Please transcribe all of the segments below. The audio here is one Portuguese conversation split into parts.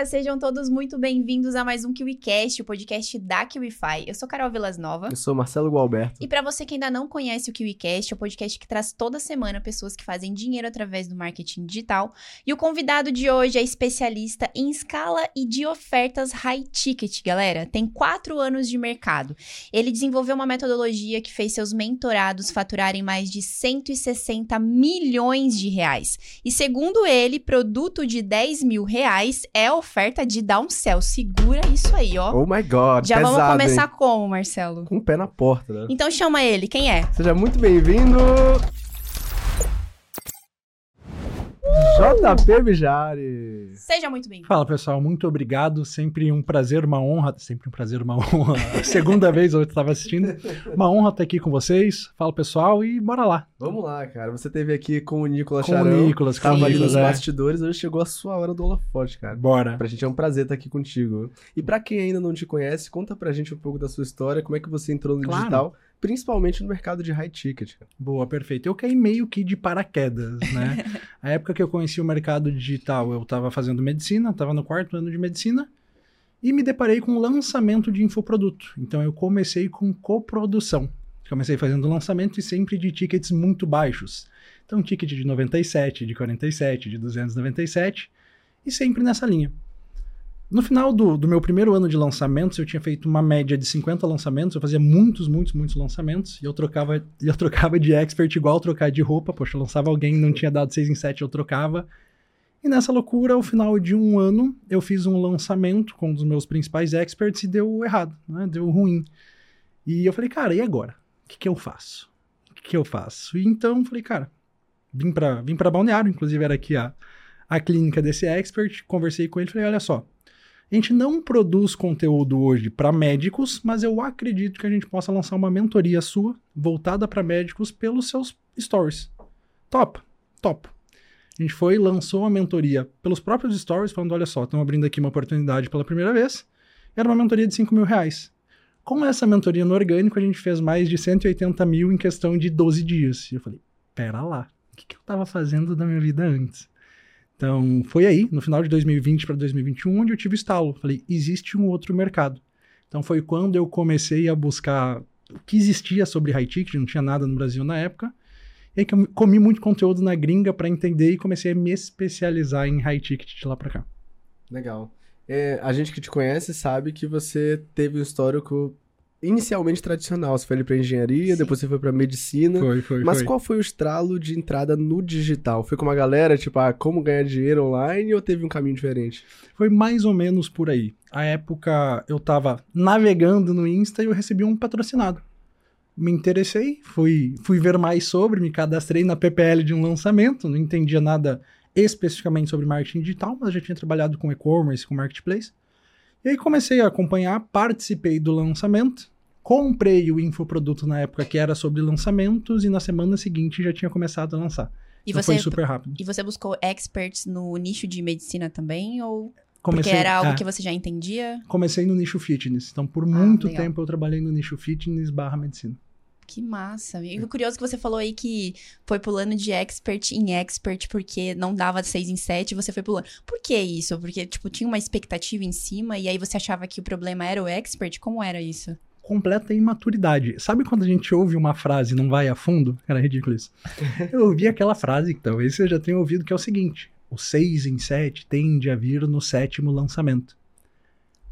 galera! Sejam todos muito bem-vindos a mais um KiwiCast, o podcast da KiwiFi. Eu sou Carol Vilas Nova. Eu sou Marcelo Gualberto. E para você que ainda não conhece o KiwiCast, é o podcast que traz toda semana pessoas que fazem dinheiro através do marketing digital. E o convidado de hoje é especialista em escala e de ofertas high ticket, galera. Tem quatro anos de mercado. Ele desenvolveu uma metodologia que fez seus mentorados faturarem mais de 160 milhões de reais. E segundo ele, produto de 10 mil reais é oferta de downsell. Segura isso aí, ó. Oh my God, Já pesado, vamos começar hein? como, Marcelo? Com o pé na porta, né? Então chama ele, quem é? Seja muito bem-vindo... JP Bijari. Seja muito bem-vindo. Fala pessoal, muito obrigado. Sempre um prazer, uma honra. Sempre um prazer, uma honra. Segunda vez eu estava assistindo. Uma honra estar aqui com vocês. Fala pessoal e bora lá. Vamos lá, cara. Você teve aqui com o Nicolas Com o Charão. Nicolas, com o Tava ali Nicolas, nos é. bastidores, hoje chegou a sua hora do holofote, cara. Bora. Pra gente é um prazer estar aqui contigo. E pra quem ainda não te conhece, conta pra gente um pouco da sua história, como é que você entrou no Claro. digital, principalmente no mercado de high ticket. cara. Boa, perfeito. Eu caí meio que de paraquedas, né? A época que eu conheci o mercado digital, eu estava fazendo medicina, estava no quarto ano de medicina, e me deparei com o lançamento de infoproduto. Então eu comecei com coprodução. Comecei fazendo lançamento e sempre de tickets muito baixos. Então ticket de 97, de 47, de 297, e sempre nessa linha. No final do, do meu primeiro ano de lançamentos, eu tinha feito uma média de 50 lançamentos, eu fazia muitos, muitos, muitos lançamentos, e eu trocava, eu trocava de expert igual trocar de roupa, poxa, eu lançava alguém, não tinha dado 6 em 7, eu trocava. E nessa loucura, ao final de um ano, eu fiz um lançamento com um dos meus principais experts e deu errado, né? deu ruim. E eu falei, cara, e agora? O que, que eu faço? O que, que eu faço? E então, falei, cara, vim pra, vim Balneário, inclusive era aqui a, a clínica desse expert, conversei com ele, falei, olha só, a gente não produz conteúdo hoje para médicos, mas eu acredito que a gente possa lançar uma mentoria sua voltada para médicos pelos seus stories. Top, top. A gente foi lançou a mentoria pelos próprios stories, falando: olha só, estamos abrindo aqui uma oportunidade pela primeira vez. Era uma mentoria de 5 mil reais. Com essa mentoria no orgânico, a gente fez mais de 180 mil em questão de 12 dias. E eu falei: pera lá, o que, que eu estava fazendo da minha vida antes? Então, foi aí, no final de 2020 para 2021, onde eu tive estalo. Falei, existe um outro mercado. Então, foi quando eu comecei a buscar o que existia sobre high ticket, não tinha nada no Brasil na época. E aí que eu comi muito conteúdo na gringa para entender e comecei a me especializar em high ticket de lá para cá. Legal. É, a gente que te conhece sabe que você teve um histórico inicialmente tradicional. Você foi ali pra engenharia, Sim. depois você foi pra medicina. Foi, foi, Mas foi. qual foi o estralo de entrada no digital? Foi com uma galera, tipo, ah, como ganhar dinheiro online ou teve um caminho diferente? Foi mais ou menos por aí. A época eu tava navegando no Insta e eu recebi um patrocinado. Me interessei, fui, fui ver mais sobre, me cadastrei na PPL de um lançamento, não entendia nada especificamente sobre marketing digital, mas já tinha trabalhado com e-commerce, com marketplace. E aí comecei a acompanhar, participei do lançamento, comprei o infoproduto na época que era sobre lançamentos e na semana seguinte já tinha começado a lançar. E Então você, foi super rápido. e você buscou experts no nicho de medicina também? Ou Comecei, porque era algo é. que você já entendia? comecei no nicho fitness. Então, por muito legal. tempo eu trabalhei no nicho fitness barra medicina. Que massa. E o curioso que você falou aí que foi pulando de expert em expert porque não dava 6 em 7 você foi pulando. Por que isso? Porque, tipo, tinha uma expectativa em cima e aí você achava que o problema era o expert? Como era isso? Completa imaturidade. Sabe quando a gente ouve uma frase e não vai a fundo? Era ridículo isso. Eu ouvi aquela frase que talvez você já tenha ouvido, que é o seguinte: o 6 em 7 tende a vir no sétimo lançamento.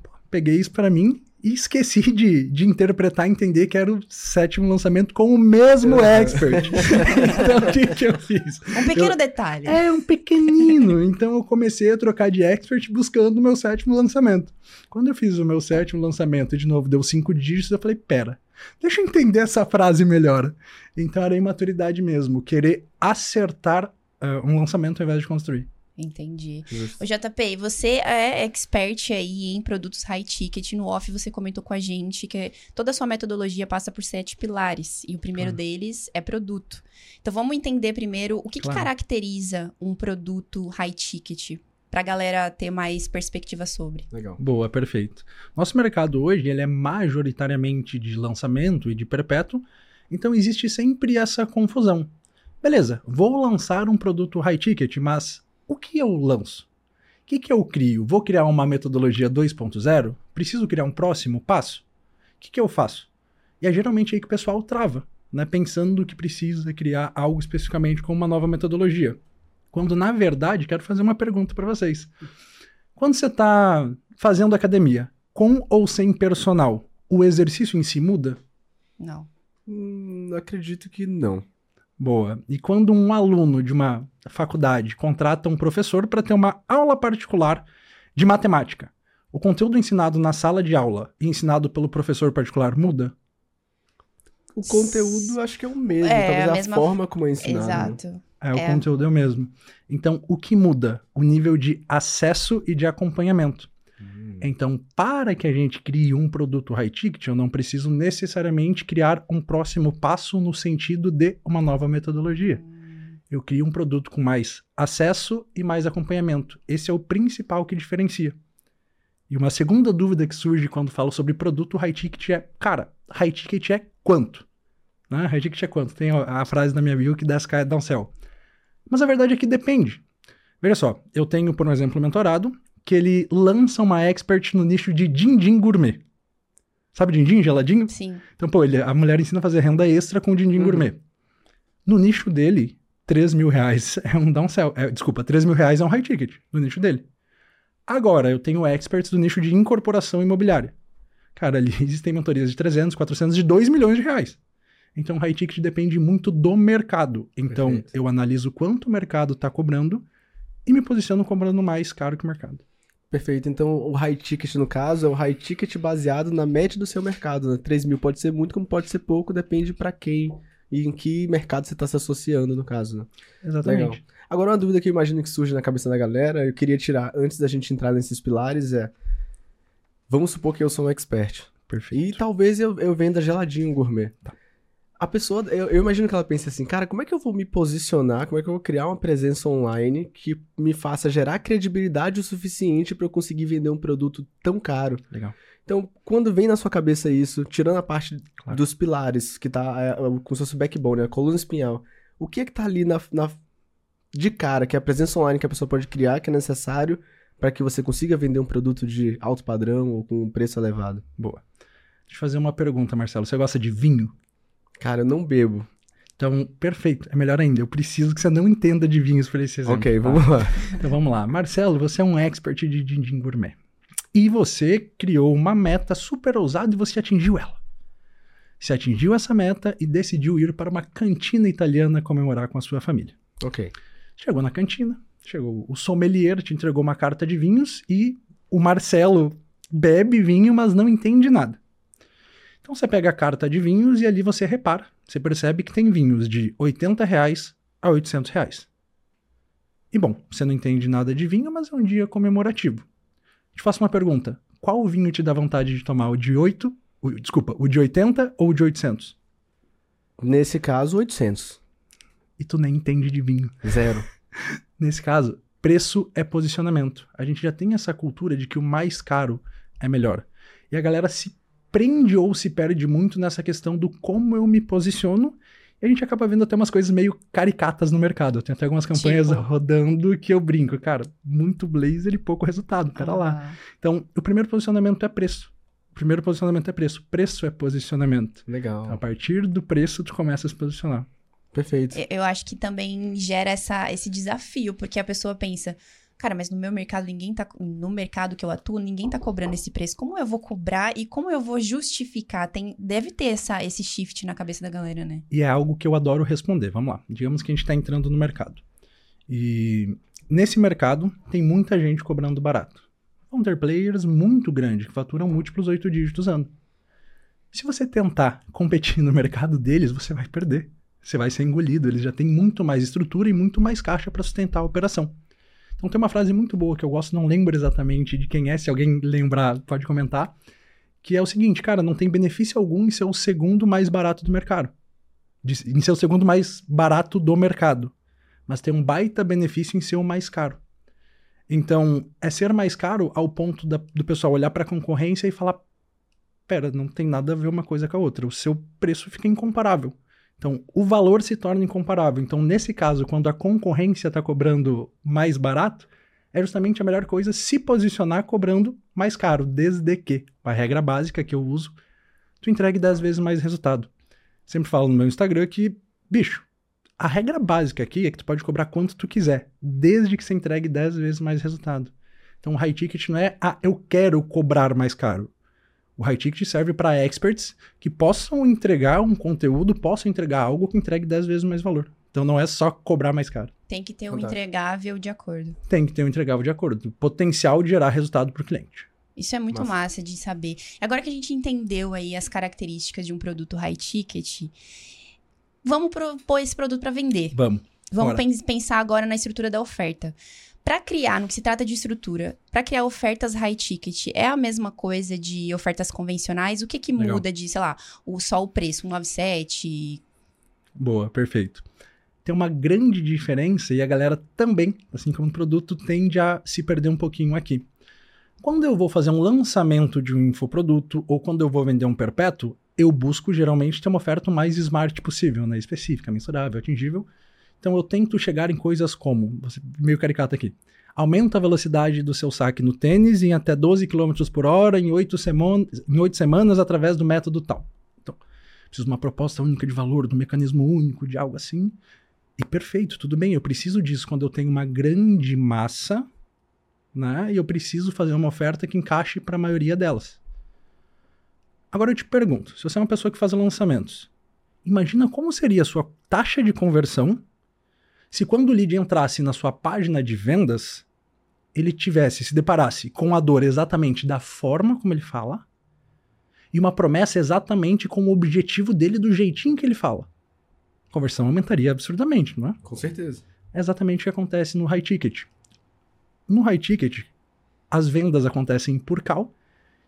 Pô, Peguei isso pra mim e esqueci de, de interpretar e entender que era o sétimo lançamento com o mesmo expert. então, o que, que eu fiz? Um pequeno Eu- detalhe. É um pequenino. Então eu comecei a trocar de expert buscando o meu sétimo lançamento. Quando eu fiz o meu sétimo lançamento e de novo deu cinco dígitos, eu falei, pera, deixa eu entender essa frase melhor. Então era imaturidade mesmo, querer acertar ah, um lançamento ao invés de construir. Entendi. Justo. Ô, JP, você é expert aí em produtos high ticket. No off você comentou com a gente que toda a sua metodologia passa por sete pilares. E o primeiro Claro. deles é produto. Então vamos entender primeiro o que, que Claro. caracteriza um produto high ticket. Pra galera ter mais perspectiva sobre. Legal. Boa, perfeito. Nosso mercado hoje ele é majoritariamente de lançamento e de perpétuo, então existe sempre essa confusão. Beleza, vou lançar um produto high ticket, mas o que eu lanço? que, que eu crio? Vou criar uma metodologia 2.0? Preciso criar um próximo passo? O que, que eu faço? E é geralmente aí que o pessoal trava, né? Pensando que precisa criar algo especificamente com uma nova metodologia. Quando, na verdade, quero fazer uma pergunta para vocês. Quando você está fazendo academia, com ou sem personal, o exercício em si muda? Não. Hum, acredito que não. Boa. E quando um aluno de uma faculdade contrata um professor para ter uma aula particular de matemática, o conteúdo ensinado na sala de aula e ensinado pelo professor particular muda? O conteúdo acho que é o mesmo, É, talvez a a, mesma- forma como é ensinado. né? Exato. É, o É. conteúdo é o mesmo. Então, o que muda? O nível de acesso e de acompanhamento. Hum. Então, para que a gente crie um produto high ticket, eu não preciso necessariamente criar um próximo passo no sentido de uma nova metodologia. Eu crio um produto com mais acesso e mais acompanhamento. Esse é o principal que diferencia. E uma segunda dúvida que surge quando falo sobre produto high ticket é, cara, high ticket é quanto? Né? High ticket é quanto? Tem a, frase na minha bio que 10k é downsell. Mas a verdade é que depende. Veja só, eu tenho, por exemplo, um mentorado que ele lança uma expert no nicho de din-din gourmet. Sabe din-din, geladinho? Sim. Então, pô, ele, a mulher ensina a fazer renda extra com din-din Uhum. gourmet. No nicho dele, 3 mil reais é um downsell. É, desculpa, 3 mil reais é um high ticket no nicho dele. Agora, eu tenho experts do nicho de incorporação imobiliária. Cara, ali existem mentorias de 300, 400, de 2 milhões de reais. Então, high ticket depende muito do mercado. Então, Perfeito. eu analiso quanto o mercado está cobrando e me posiciono cobrando mais caro que o mercado. Perfeito. Então, o high ticket, no caso, é o high ticket baseado na média do seu mercado. Né? 3 mil pode ser muito, como pode ser pouco, depende pra quem e em que mercado você está se associando, no caso. Né? Exatamente. Legal. Agora, uma dúvida que eu imagino que surge na cabeça da galera, eu queria tirar antes da gente entrar nesses pilares é. Vamos supor que eu sou um expert. Perfeito. E talvez eu, eu venda geladinho gourmet. Tá. A pessoa, eu, eu imagino que ela pense assim, cara, como é que eu vou me posicionar, como é que eu vou criar uma presença online que me faça gerar credibilidade o suficiente para eu conseguir vender um produto tão caro? Legal. Então, quando vem na sua cabeça isso, tirando a parte Claro. dos pilares, que tá é, se fosse o backbone, a coluna espinhal, o que é que tá ali na, na- de cara, que é a presença online que a pessoa pode criar, que é necessário para que você consiga vender um produto de alto padrão ou com um preço elevado? Boa. Deixa eu fazer uma pergunta, Marcelo. Você gosta de vinho? Cara, eu não bebo. Então, perfeito. É melhor ainda. Eu preciso que você não entenda de vinhos para esse exemplo. ok, tá? vamos lá. Então vamos lá. Marcelo, você é um expert de din-din gourmet. E você criou uma meta super ousada e você atingiu ela. Você atingiu essa meta e decidiu ir para uma cantina italiana comemorar com a sua família. Ok. Chegou na cantina, chegou o sommelier, te entregou uma carta de vinhos e o Marcelo bebe vinho, mas não entende nada. Então você pega a carta de vinhos e ali você repara, você percebe que tem vinhos de 80 reais a 800 reais. E bom, você não entende nada de vinho, mas é um dia comemorativo. Te faço uma pergunta: qual vinho te dá vontade de tomar? O de 8, o- desculpa, o de 80 ou o de 800? Nesse caso, 800. E tu nem entende de vinho. Zero. Nesse caso, preço é posicionamento. A gente já tem essa cultura de que o mais caro é melhor. E a galera se prende ou se perde muito nessa questão do como eu me posiciono. E a gente acaba vendo até umas coisas meio caricatas no mercado. Tem até algumas campanhas Tipo? rodando que eu brinco. Cara, muito blazer e pouco resultado. Pera lá. Então, o primeiro posicionamento é preço. O primeiro posicionamento é preço. Preço é posicionamento. Legal. Então, a partir do preço, tu começa a se posicionar. Perfeito. eu- Eu acho que também gera essa, esse desafio, porque a pessoa pensa, cara, mas no meu mercado ninguém tá. No mercado que eu atuo, ninguém tá cobrando esse preço. Como eu vou cobrar e como eu vou justificar? Tem, deve ter essa, esse shift na cabeça da galera, né? E é algo que eu adoro responder. Vamos lá. Digamos que a gente está entrando no mercado. E nesse mercado tem muita gente cobrando barato. Vão ter players muito grandes que faturam múltiplos oito dígitos ano. Se você tentar competir no mercado deles, você vai perder. Você vai ser engolido. Eles já têm muito mais estrutura e muito mais caixa para sustentar a operação. Então tem uma frase muito boa que eu gosto, não lembro exatamente de quem é, se alguém lembrar, pode comentar, que é o seguinte, cara, não tem benefício algum em ser o segundo mais barato do mercado. De- em ser o segundo mais barato do mercado. Mas tem um baita benefício em ser o mais caro. Então, é ser mais caro ao ponto da- do pessoal olhar para a concorrência e falar: pera, não tem nada a ver uma coisa com a outra. O seu preço fica incomparável. Então, o valor se torna incomparável. Então, nesse caso, quando a concorrência está cobrando mais barato, é justamente a melhor coisa se posicionar cobrando mais caro, desde que, a regra básica que eu uso, tu entregue 10 vezes mais resultado. Sempre falo no meu Instagram que, bicho, a regra básica aqui é que tu pode cobrar quanto tu quiser, desde que você entregue 10 vezes mais resultado. Então, o high ticket não é, ah, eu quero cobrar mais caro. O high ticket serve para experts que possam entregar um conteúdo, possam entregar algo que entregue 10 vezes mais valor. Então, não é só cobrar mais caro. Tem que ter um Fantástico. entregável de acordo. Tem que ter um entregável de acordo. Potencial de gerar resultado para o cliente. Isso é muito Nossa. massa de saber. Agora que a gente entendeu aí as características de um produto high ticket, vamos propor esse produto para vender. Vamos. Vamos Bora. pen- pensar agora na estrutura da oferta. Para criar, no que se trata de estrutura, para criar ofertas high ticket, é a mesma coisa de ofertas convencionais? O que que Legal. muda de, sei lá, o, só o preço, um 97? Boa, perfeito. Tem uma grande diferença e a galera também, assim como o produto, tende a se perder um pouquinho aqui. Quando eu vou fazer um lançamento de um infoproduto ou quando eu vou vender um perpétuo, eu busco geralmente ter uma oferta o mais smart possível, né? específica, mensurável, atingível. Então eu tento chegar em coisas como, meio caricato aqui, aumenta a velocidade do seu saque no tênis em até 12 km por hora em 8, semanas, em 8 semanas através do método tal. Então, preciso de uma proposta única de valor, de um mecanismo único, de algo assim. E perfeito, tudo bem, eu preciso disso quando eu tenho uma grande massa, né? E eu preciso fazer uma oferta que encaixe para a maioria delas. Agora eu te pergunto, se você é uma pessoa que faz lançamentos, imagina como seria a sua taxa de conversão se quando o lead entrasse na sua página de vendas, ele tivesse, se deparasse com a dor exatamente da forma como ele fala e uma promessa exatamente com o objetivo dele do jeitinho que ele fala. A conversão aumentaria absurdamente, não é? Com certeza. É exatamente o que acontece no high ticket. No high ticket, as vendas acontecem por call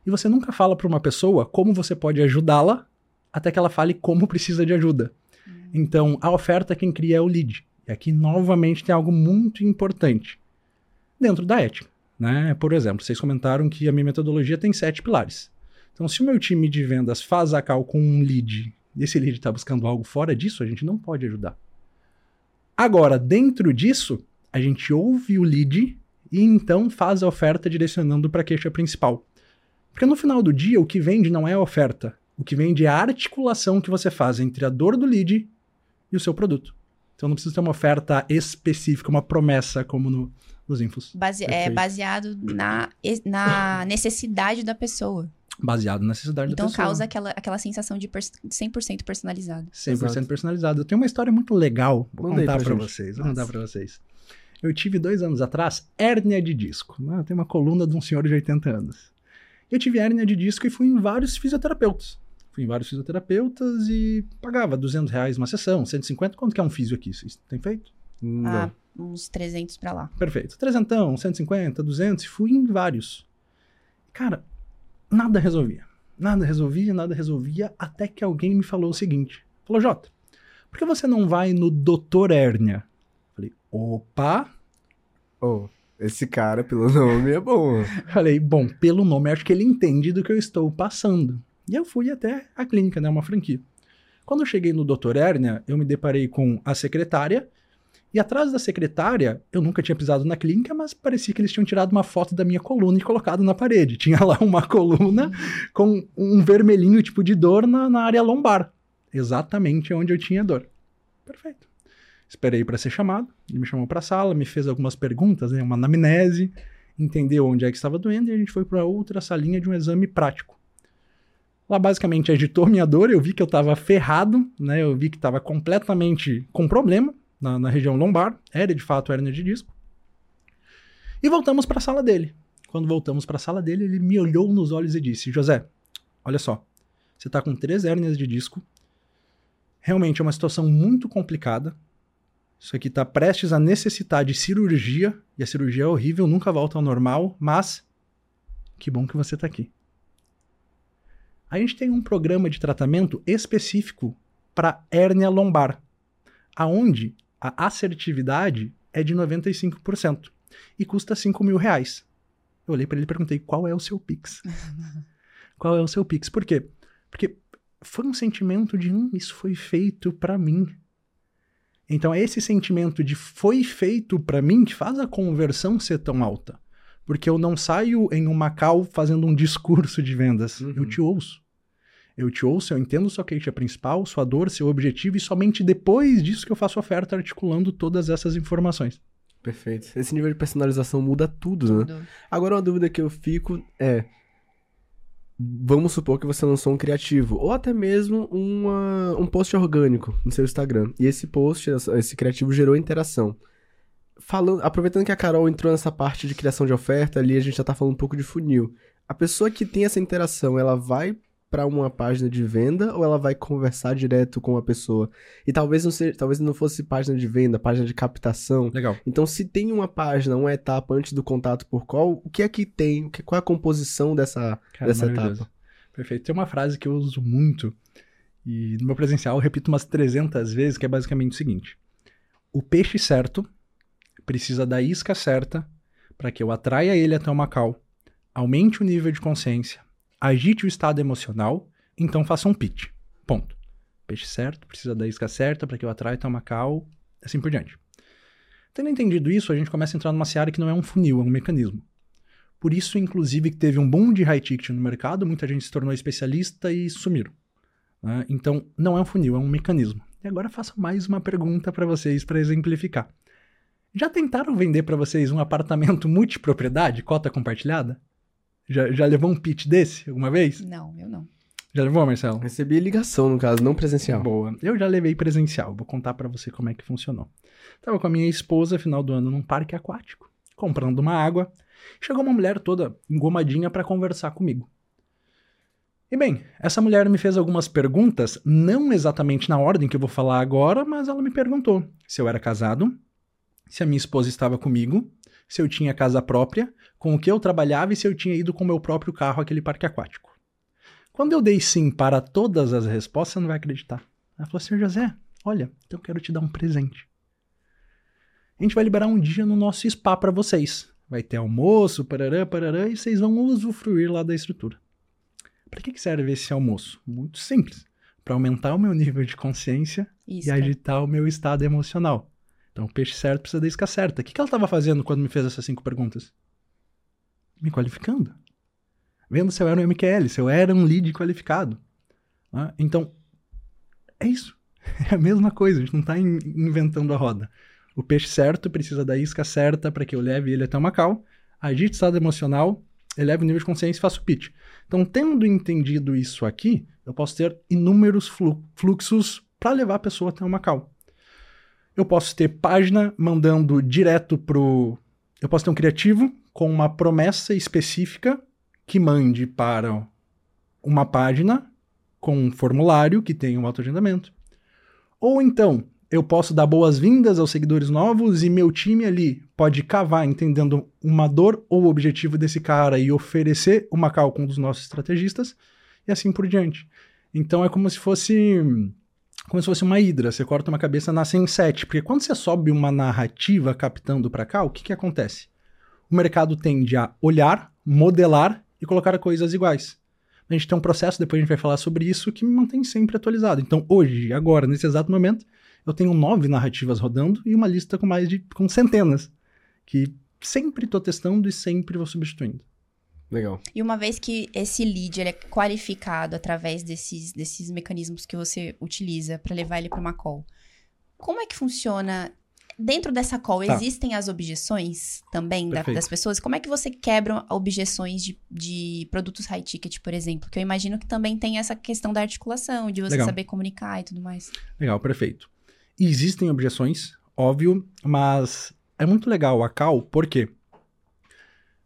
e você nunca fala para uma pessoa como você pode ajudá-la até que ela fale como precisa de ajuda. Então, a oferta quem cria é o lead. E aqui, novamente, tem algo muito importante dentro da ética. Né? Por exemplo, vocês comentaram que a minha metodologia tem sete pilares. Então, se o meu time de vendas faz a call com um lead e esse lead está buscando algo fora disso, a gente não pode ajudar. Agora, dentro disso, a gente ouve o lead e então faz a oferta direcionando para a queixa principal. Porque no final do dia, o que vende não é a oferta. O que vende é a articulação que você faz entre a dor do lead e o seu produto. Então não precisa ter uma oferta específica, uma promessa como no, nos infos. Base- é baseado na, na necessidade da pessoa. Baseado na necessidade Então da pessoa. causa aquela, aquela sensação de pers- 100% personalizado. 100% Exato. personalizado. Eu tenho uma história muito legal. Vou Manda aí contar gente. vocês. Vou Nossa. contar pra vocês. Eu tive dois anos atrás hérnia de disco. né? Eu tenho uma coluna de um senhor de 80 anos. Eu tive hérnia de disco e fui em vários fisioterapeutas. Fui em vários fisioterapeutas e pagava 200 reais uma sessão, 150. Quanto que é um físio aqui? Vocês têm feito? Não. Ah, uns 300 pra lá. Perfeito. Trezentão, 150, 200, e fui em vários. Cara, nada resolvia. Nada resolvia, nada resolvia, até que alguém me falou o seguinte. Falou, Jota, por que você não vai no Doutor Hérnia? Falei, opa. Oh, esse cara, pelo nome, é bom. Falei, bom, pelo nome, acho que ele entende do que eu estou passando. E eu fui até a clínica, né, uma franquia. Quando eu cheguei no Doutor Hérnia, eu me deparei com a secretária, e atrás da secretária, eu nunca tinha pisado na clínica, mas parecia que eles tinham tirado uma foto da minha coluna e colocado na parede. Tinha lá uma coluna com um vermelhinho tipo de dor na, na área lombar. Exatamente onde eu tinha dor. Perfeito. Esperei para ser chamado, ele me chamou para a sala, me fez algumas perguntas, né, uma anamnese, entendeu onde é que estava doendo e a gente foi para outra salinha de um exame prático. Lá basicamente agitou minha dor, eu vi que eu estava ferrado, né? Eu vi que estava completamente com problema na, na região lombar, era de fato hérnia de disco. E voltamos para a sala dele. Quando voltamos para a sala dele, ele me olhou nos olhos e disse: José, olha só, você está com três hérnias de disco. Realmente é uma situação muito complicada. Isso aqui está prestes a necessitar de cirurgia, e a cirurgia é horrível, nunca volta ao normal, mas que bom que você está aqui. A gente tem um programa de tratamento específico para hérnia lombar, aonde a assertividade é de 95% e custa 5 mil reais. Eu olhei para ele e perguntei qual é o seu Pix. qual é o seu Pix? Por quê? Porque foi um sentimento de, hum, isso foi feito para mim. Então é esse sentimento de foi feito para mim que faz a conversão ser tão alta. Porque eu não saio em uma call fazendo um discurso de vendas. Uhum. Eu te ouço. Eu te ouço, eu entendo sua queixa principal, sua dor, seu objetivo, e somente depois disso que eu faço a oferta articulando todas essas informações. Perfeito. Esse nível de personalização muda tudo, né? Tudo. Agora uma dúvida que eu fico é. Vamos supor que você lançou um criativo, ou até mesmo uma, um post orgânico no seu Instagram. E esse post, esse criativo gerou interação. Falando, aproveitando que a Carol entrou nessa parte de criação de oferta, ali a gente já tá falando um pouco de funil. A pessoa que tem essa interação, ela vai pra uma página de venda ou ela vai conversar direto com a pessoa? E talvez não seja, talvez não fosse página de venda, página de captação. Legal. Então, se tem uma página, uma etapa antes do contato por call, o que é que tem? Qual é a composição dessa, Cara, dessa etapa? Perfeito. Tem uma frase que eu uso muito, e no meu presencial eu repito umas 300 vezes, que é basicamente o seguinte: O peixe certo precisa da isca certa para que eu atraia ele até uma cal, aumente o nível de consciência, agite o estado emocional, então faça um pitch. Ponto. Peixe certo precisa da isca certa para que eu atraia até uma cal, assim por diante. Tendo entendido isso, a gente começa a entrar numa seara que não é um funil, é um mecanismo. Por isso, inclusive, que teve um boom de high ticket no mercado, muita gente se tornou especialista e sumiram. né? Então, não é um funil, é um mecanismo. E agora faço mais uma pergunta para vocês para exemplificar. Já tentaram vender para vocês um apartamento multipropriedade, cota compartilhada? Já, já levou um pitch desse alguma vez? Não, eu não. Já levou, Marcelo? Recebi ligação, no caso, não presencial. Boa. Eu já levei presencial. Vou contar pra você como é que funcionou. Tava com a minha esposa, final do ano, num parque aquático, comprando uma água. Chegou uma mulher toda engomadinha pra conversar comigo. E bem, essa mulher me fez algumas perguntas, não exatamente na ordem que eu vou falar agora, mas ela me perguntou se eu era casado, se a minha esposa estava comigo, se eu tinha casa própria, com o que eu trabalhava e se eu tinha ido com o meu próprio carro àquele parque aquático. Quando eu dei sim para todas as respostas, você não vai acreditar. Ela falou, senhor José, olha, então eu quero te dar um presente. A gente vai liberar um dia no nosso spa para vocês. Vai ter almoço, parará, parará, e vocês vão usufruir lá da estrutura. Para que serve esse almoço? Muito simples. Para aumentar o meu nível de consciência e agitar o meu estado emocional. Então, o peixe certo precisa da isca certa. O que, ela estava fazendo quando me fez essas cinco perguntas? Me qualificando. Vendo se eu era um MQL, se eu era um lead qualificado. né? Então, é isso. É a mesma coisa, a gente não está inventando a roda. O peixe certo precisa da isca certa para que eu leve ele até uma cal, agite o estado emocional, eleve o nível de consciência e faça o pitch. Então, tendo entendido isso aqui, eu posso ter inúmeros flu- fluxos para levar a pessoa até uma cal. Eu posso ter página mandando direto pro. Eu posso ter um criativo com uma promessa específica que mande para uma página com um formulário que tenha um autoagendamento. Ou então, eu posso dar boas-vindas aos seguidores novos e meu time ali pode cavar entendendo uma dor ou objetivo desse cara e oferecer uma cal com um dos nossos estrategistas e assim por diante. Então é como se fosse como se fosse uma hidra, você corta uma cabeça, nasce em sete, porque quando você sobe uma narrativa captando para cá, o que que acontece? O mercado tende a olhar, modelar e colocar coisas iguais. A gente tem um processo, depois a gente vai falar sobre isso, que me mantém sempre atualizado. Então, hoje, agora, nesse exato momento, eu tenho nove narrativas rodando e uma lista com mais de com centenas, que sempre estou testando e sempre vou substituindo. Legal. E uma vez que esse lead ele é qualificado através desses, desses mecanismos que você utiliza para levar ele para uma call, como é que funciona? Dentro dessa call, Tá. existem as objeções também da- das pessoas? Como é que você quebra objeções de, de produtos high ticket, por exemplo? Que eu imagino que também tem essa questão da articulação, de você Legal. saber comunicar e tudo mais. Legal, perfeito. Existem objeções, óbvio, mas é muito legal a cal, por quê?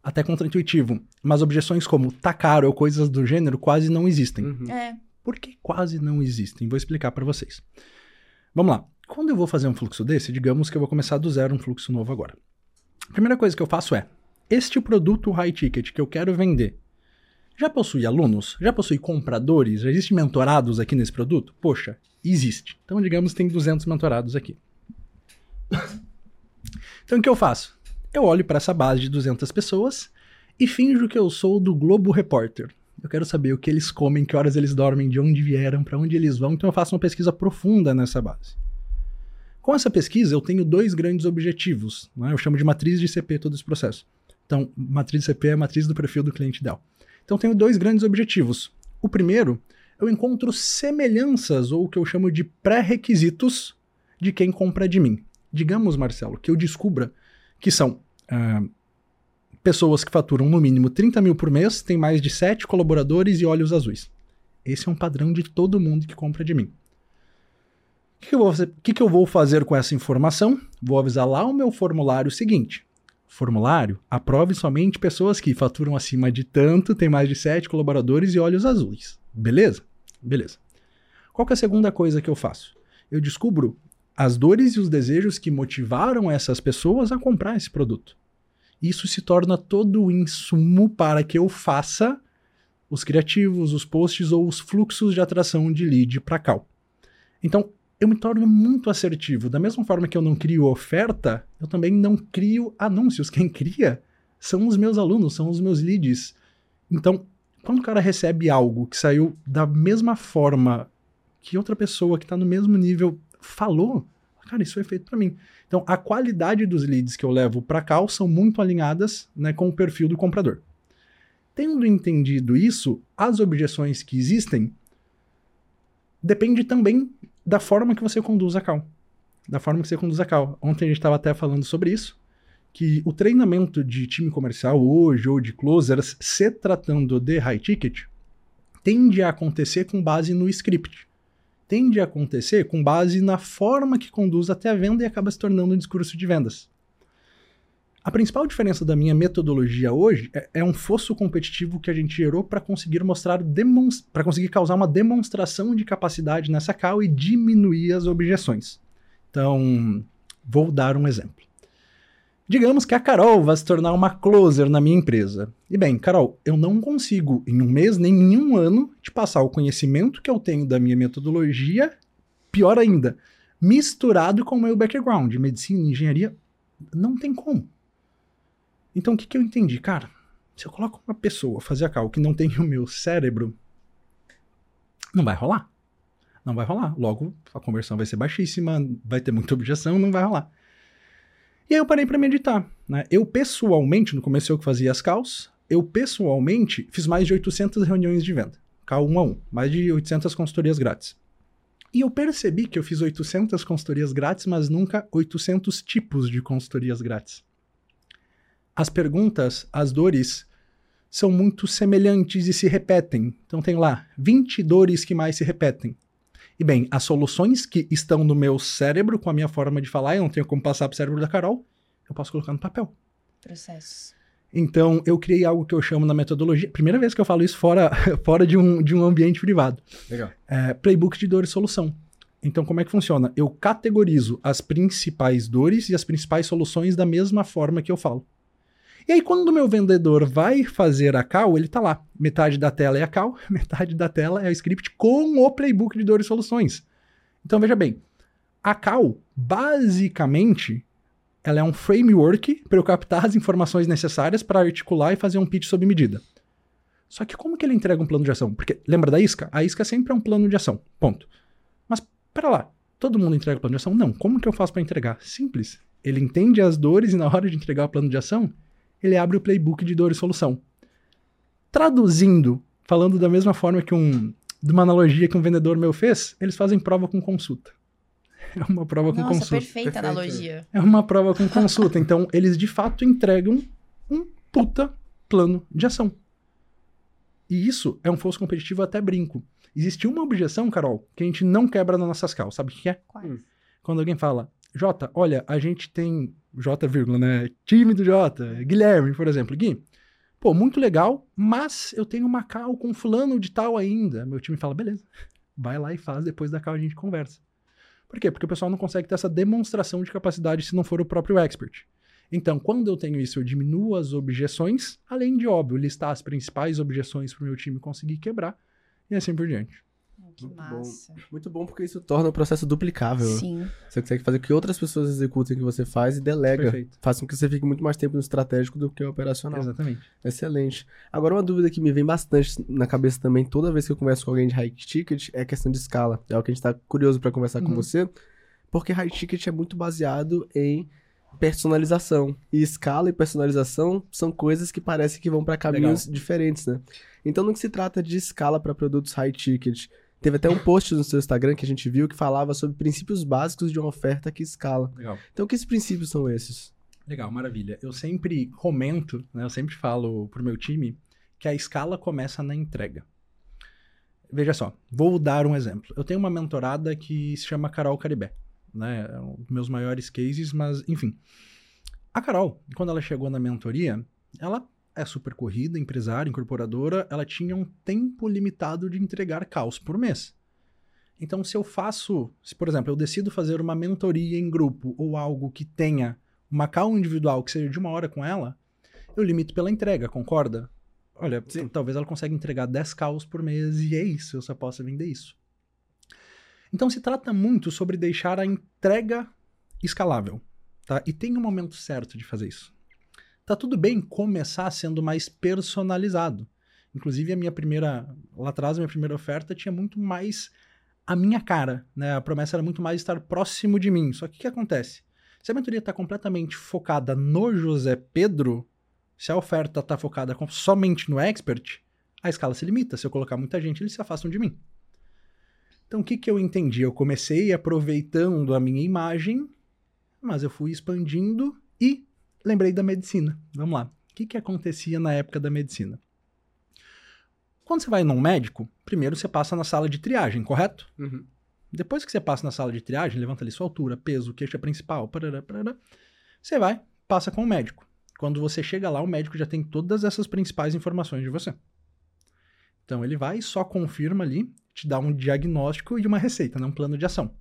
Até contra-intuitivo, mas objeções como tá caro ou coisas do gênero quase não existem. Uhum. É, Por que quase não existem? Vou explicar para vocês. Vamos lá. Quando eu vou fazer um fluxo desse, digamos que eu vou começar do zero um fluxo novo agora. A primeira coisa que eu faço é: este produto high ticket que eu quero vender já possui alunos? Já possui compradores? Já existe mentorados aqui nesse produto? Poxa, existe. Então, digamos que tem 200 mentorados aqui. Então, o que eu faço? Eu olho para essa base de 200 pessoas e finjo que eu sou do Globo Repórter. Eu quero saber o que eles comem, que horas eles dormem, de onde vieram, para onde eles vão. Então eu faço uma pesquisa profunda nessa base. Com essa pesquisa, eu tenho dois grandes objetivos. Né? Eu chamo de matriz de CP todo esse processo. Então, matriz de CP é a matriz do perfil do cliente ideal. Então, eu tenho dois grandes objetivos. O primeiro, eu encontro semelhanças, ou o que eu chamo de pré-requisitos, de quem compra de mim. Digamos, Marcelo, que eu descubra que são uh, pessoas que faturam no mínimo 30 mil por mês, têm mais de 7 colaboradores e olhos azuis. Esse é um padrão de todo mundo que compra de mim. O que, que, eu vou fazer, que, que eu vou fazer com essa informação? Vou avisar lá o meu formulário seguinte. Formulário, aprove somente pessoas que faturam acima de tanto, têm mais de 7 colaboradores e olhos azuis. Beleza? Beleza. Qual é a segunda coisa que eu faço? Eu descubro as dores e os desejos que motivaram essas pessoas a comprar esse produto. Isso se torna todo o insumo para que eu faça os criativos, os posts ou os fluxos de atração de lead para cal. Então, eu me torno muito assertivo. Da mesma forma que eu não crio oferta, eu também não crio anúncios. Quem cria são os meus alunos, são os meus leads. Então, quando o cara recebe algo que saiu da mesma forma que outra pessoa que está no mesmo nível falou, cara, isso foi feito para mim. Então, a qualidade dos leads que eu levo para cal são muito alinhadas né, com o perfil do comprador. Tendo entendido isso, as objeções que existem depende também da forma que você conduz a cal. Da forma que você conduz a cal. Ontem a gente estava até falando sobre isso, que o treinamento de time comercial hoje ou de closers, se tratando de high ticket, tende a acontecer com base no script. Tende a acontecer com base na forma que conduz até a venda e acaba se tornando um discurso de vendas. A principal diferença da minha metodologia hoje é, é um fosso competitivo que a gente gerou para conseguir mostrar para conseguir causar uma demonstração de capacidade nessa call e diminuir as objeções. Então, vou dar um exemplo. Digamos que a Carol vai se tornar uma closer na minha empresa. E bem, Carol, eu não consigo em um mês nem em um ano te passar o conhecimento que eu tenho da minha metodologia, pior ainda, misturado com o meu background, medicina, engenharia, não tem como. Então o que, que eu entendi? Cara, se eu coloco uma pessoa fazer a cal que não tem o meu cérebro, não vai rolar. Não vai rolar. Logo, a conversão vai ser baixíssima, vai ter muita objeção, não vai rolar. E aí eu parei para meditar. Né? Eu pessoalmente, no começo eu que fazia as calls, eu pessoalmente fiz mais de 800 reuniões de venda. Cal 1 a 1. Mais de 800 consultorias grátis. E eu percebi que eu fiz 800 consultorias grátis, mas nunca 800 tipos de consultorias grátis as perguntas, as dores, são muito semelhantes e se repetem. Então tem lá 20 dores que mais se repetem. E bem, as soluções que estão no meu cérebro, com a minha forma de falar, eu não tenho como passar para o cérebro da Carol, eu posso colocar no papel. Processos. Então, eu criei algo que eu chamo na metodologia. Primeira vez que eu falo isso fora, fora de, um, de um ambiente privado. Legal. É, playbook de dor e solução. Então, como é que funciona? Eu categorizo as principais dores e as principais soluções da mesma forma que eu falo. E aí, quando o meu vendedor vai fazer a call, ele tá lá. Metade da tela é a call, metade da tela é o script com o playbook de dores e soluções. Então, veja bem, a call, basicamente, ela é um framework para eu captar as informações necessárias para articular e fazer um pitch sob medida. Só que como que ele entrega um plano de ação? Porque lembra da isca? A isca sempre é um plano de ação. Ponto. Mas, para lá, todo mundo entrega o plano de ação? Não. Como que eu faço para entregar? Simples. Ele entende as dores e na hora de entregar o plano de ação, ele abre o playbook de dor e solução. Traduzindo, falando da mesma forma que um. de uma analogia que um vendedor meu fez, eles fazem prova com consulta. É uma prova Nossa, com consulta. perfeita Perfeito. analogia. É uma prova com consulta. Então, eles de fato entregam um puta plano de ação. E isso é um fosso competitivo até brinco. Existe uma objeção, Carol, que a gente não quebra nas nossas calças. Sabe o que é? Quais? Quando alguém fala, Jota, olha, a gente tem J, vírgula, né? Time do Jota, Guilherme, por exemplo, Gui. Pô, muito legal, mas eu tenho uma call com fulano de tal ainda. Meu time fala, beleza, vai lá e faz, depois da call a gente conversa. Por quê? Porque o pessoal não consegue ter essa demonstração de capacidade se não for o próprio expert. Então, quando eu tenho isso, eu diminuo as objeções, além de, óbvio, listar as principais objeções para o meu time conseguir quebrar, e assim por diante. Que Muito massa. bom. Muito bom porque isso torna o processo duplicável. Sim. Você consegue fazer com que outras pessoas executem o que você faz e delega. Perfeito. Faz com que você fique muito mais tempo no estratégico do que no operacional. Exatamente. Excelente. Agora, uma dúvida que me vem bastante na cabeça também, toda vez que eu converso com alguém de high ticket, é a questão de escala. É o que a gente tá curioso para conversar com Uhum. você. Porque high ticket é muito baseado em personalização. E escala e personalização são coisas que parecem que vão para caminhos Legal. diferentes, né? Então, no que se trata de escala para produtos high ticket, teve até um post no seu Instagram que a gente viu que falava sobre princípios básicos de uma oferta que escala. Legal. Então, que princípios são esses? Legal, maravilha. Eu sempre comento, né, eu sempre falo pro meu time que a escala começa na entrega. Veja só, vou dar um exemplo. Eu tenho uma mentorada que se chama Carol Caribé, né? É um dos meus maiores cases, mas enfim. A Carol, quando ela chegou na mentoria, ela é super corrida, empresária, incorporadora, ela tinha um tempo limitado de entregar caos por mês. Então, se eu faço, se por exemplo, eu decido fazer uma mentoria em grupo ou algo que tenha uma call individual que seja de uma hora com ela, eu limito pela entrega, concorda? Olha, Sim. talvez ela consiga entregar 10 calls por mês e é isso, eu só posso vender isso. Então se trata muito sobre deixar a entrega escalável, tá? E tem um momento certo de fazer isso. Tá tudo bem começar sendo mais personalizado. Inclusive a minha primeira, lá atrás a minha primeira oferta tinha muito mais a minha cara, né? A promessa era muito mais estar próximo de mim. Só que o que acontece? Se a mentoria está completamente focada no José Pedro, se a oferta está focada somente no expert, a escala se limita. Se eu colocar muita gente, eles se afastam de mim. Então, o que, que eu entendi? Eu comecei aproveitando a minha imagem, mas eu fui expandindo e lembrei da medicina. Vamos lá. O que, que acontecia na época da medicina? Quando você vai num médico, primeiro você passa na sala de triagem, correto? Depois que você passa na sala de triagem, levanta ali sua altura, peso, queixa principal, parará, parará, você vai, passa com o médico. Quando você chega lá, o médico já tem todas essas principais informações de você. Então ele vai e só confirma ali, te dá um diagnóstico e uma receita, não um plano de ação.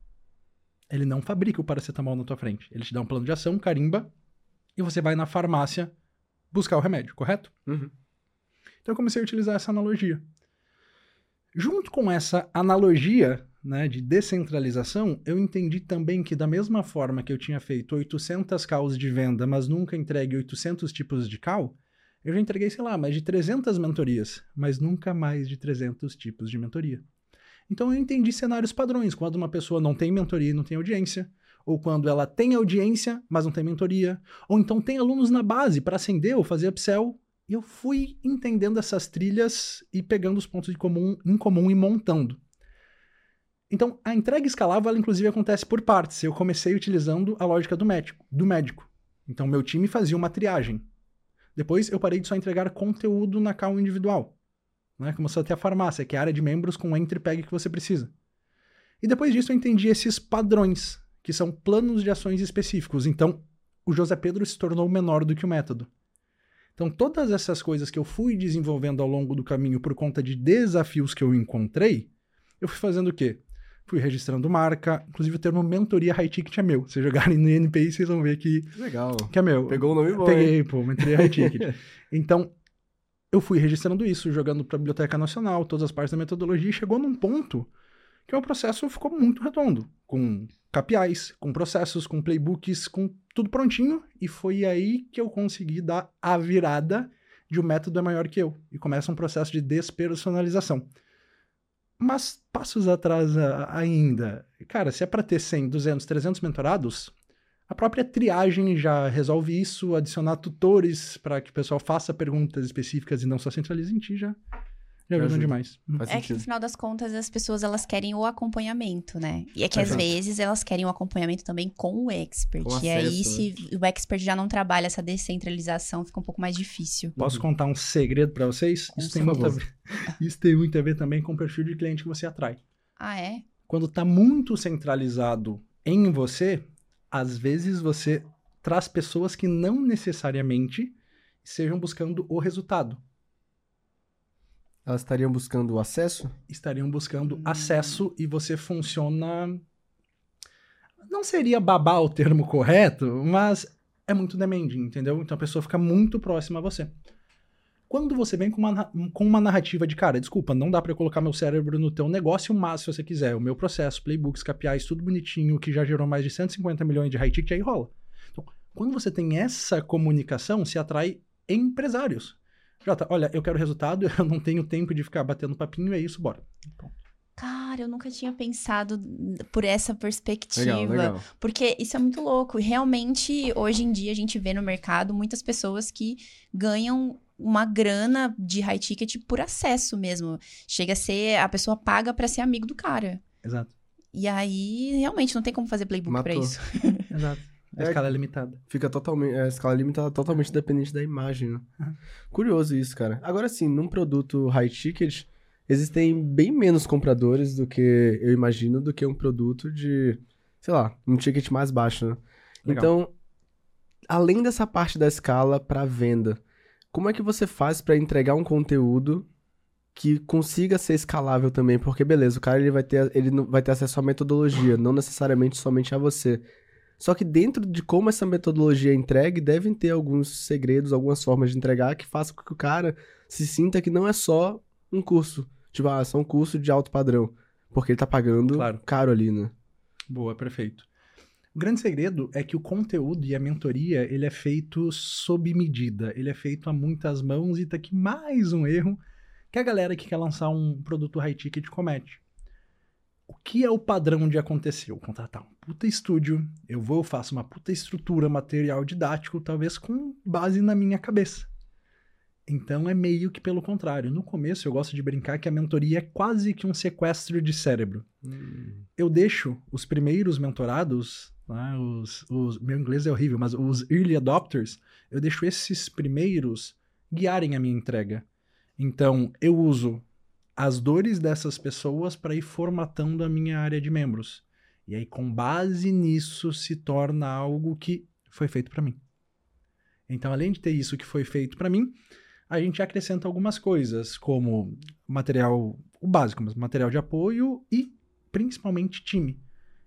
Ele não fabrica o paracetamol na tua frente. Ele te dá um plano de ação, carimba, e você vai na farmácia buscar o remédio, correto? Uhum. Então eu comecei a utilizar essa analogia. Junto com essa analogia né, de descentralização, eu entendi também que da mesma forma que eu tinha feito 800 calls de venda, mas nunca entregue 800 tipos de call, eu já entreguei, sei lá, mais de 300 mentorias, mas nunca mais de 300 tipos de mentoria. Então eu entendi cenários padrões, quando uma pessoa não tem mentoria e não tem audiência, ou quando ela tem audiência, mas não tem mentoria, ou então tem alunos na base para acender ou fazer upsell, e eu fui entendendo essas trilhas e pegando os pontos de comum, em comum e montando. Então, a entrega escalável, ela inclusive acontece por partes. Eu comecei utilizando a lógica do médico. Do médico. Então, meu time fazia uma triagem. Depois, eu parei de só entregar conteúdo na call individual. Né? Começou a ter a farmácia, que é a área de membros com o entry peg que você precisa. E depois disso, eu entendi esses padrões, que são planos de ações específicos. Então, o José Pedro se tornou menor do que o método. Então, todas essas coisas que eu fui desenvolvendo ao longo do caminho por conta de desafios que eu encontrei, eu fui fazendo o quê? Fui registrando marca, inclusive o termo mentoria high ticket é meu. Se jogarem no INPI, vocês vão ver que, Legal. que é meu. Pegou o nome bom, hein? Peguei, pô, mentoria high ticket. Então, eu fui registrando isso, jogando para a Biblioteca Nacional, todas as partes da metodologia, e chegou num ponto que o processo ficou muito redondo, com KPIs, com processos, com playbooks, com tudo prontinho, e foi aí que eu consegui dar a virada de o método é maior que eu, e começa um processo de despersonalização. Mas passos atrás a- ainda, cara, se é para ter 100, 200, 300 mentorados, a própria triagem já resolve isso, adicionar tutores para que o pessoal faça perguntas específicas e não só centralize em ti já, já ajuda ajuda. demais. Hum. Faz É que no final das contas as pessoas elas querem o acompanhamento, né? E é que às Exato. vezes elas querem o acompanhamento também com o expert. Com e aí, acesso, se o expert já não trabalha essa descentralização, fica um pouco mais difícil. Posso contar um segredo para vocês? Com Isso tem, muito a ver, isso tem muito a ver também com o perfil de cliente que você atrai. Ah, é? Quando está muito centralizado em você, às vezes você traz pessoas que não necessariamente estejam buscando o resultado. Elas estariam buscando acesso? Estariam buscando acesso e você funciona. Não seria babar o termo correto, mas é muito demanding, entendeu? Então a pessoa fica muito próxima a você. Quando você vem com uma, com uma narrativa de, cara, desculpa, não dá pra eu colocar meu cérebro no teu negócio, mas se você quiser, o meu processo, playbooks, KPIs, tudo bonitinho, que já gerou mais de 150 milhões de high ticket, aí rola. Então, quando você tem essa comunicação, se atrai empresários. Jota, olha, eu quero resultado, eu não tenho tempo de ficar batendo papinho, é isso, bora. Cara, eu nunca tinha pensado por essa perspectiva. Legal, legal. Porque isso é muito louco. E realmente, hoje em dia, a gente vê no mercado muitas pessoas que ganham uma grana de high ticket por acesso mesmo. Chega a ser. A pessoa paga pra ser amigo do cara. Exato. E aí, realmente, não tem como fazer playbook pra Matou. isso. Exato. A É- escala é limitada. Fica totalmente. A escala limitada totalmente dependente da imagem, né? Uhum. Curioso isso, cara. Agora sim, num produto high ticket, existem bem menos compradores do que eu imagino do que um produto de, sei lá, um ticket mais baixo, né? Então, além dessa parte da escala para venda, como é que você faz para entregar um conteúdo que consiga ser escalável também? Porque beleza, o cara ele vai ter ele vai ter acesso à metodologia, não necessariamente somente a você. Só que dentro de como essa metodologia é entregue, devem ter alguns segredos, algumas formas de entregar que façam com que o cara se sinta que não é só um curso. Tipo, ah, é só um curso de alto padrão. Porque ele tá pagando Claro. caro ali, né? Boa, perfeito. O grande segredo é que o conteúdo e a mentoria, ele é feito sob medida. Ele é feito a muitas mãos e tá aqui mais um erro que a galera que quer lançar um produto high ticket comete. O que é o padrão de acontecer? Eu contratar um puta estúdio, eu vou, eu faço uma puta estrutura, material didático, talvez com base na minha cabeça. Então é meio que pelo contrário. No começo eu gosto de brincar que a mentoria é quase que um sequestro de cérebro eu deixo os primeiros mentorados, né, os, os- meu inglês é horrível, mas os early adopters, eu deixo esses primeiros guiarem a minha entrega. Então, eu uso as dores dessas pessoas para ir formatando a minha área de membros. E aí, com base nisso, se torna algo que foi feito para mim. Então, além de ter isso que foi feito para mim, a gente acrescenta algumas coisas, como material, o básico, mas material de apoio e principalmente time.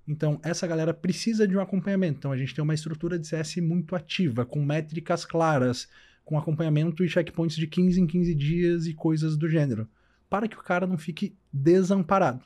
Então, essa galera precisa de um acompanhamento. Então, a gente tem uma estrutura de CS muito ativa, com métricas claras, com acompanhamento e checkpoints de 15 em 15 dias e coisas do gênero, para que o cara não fique desamparado.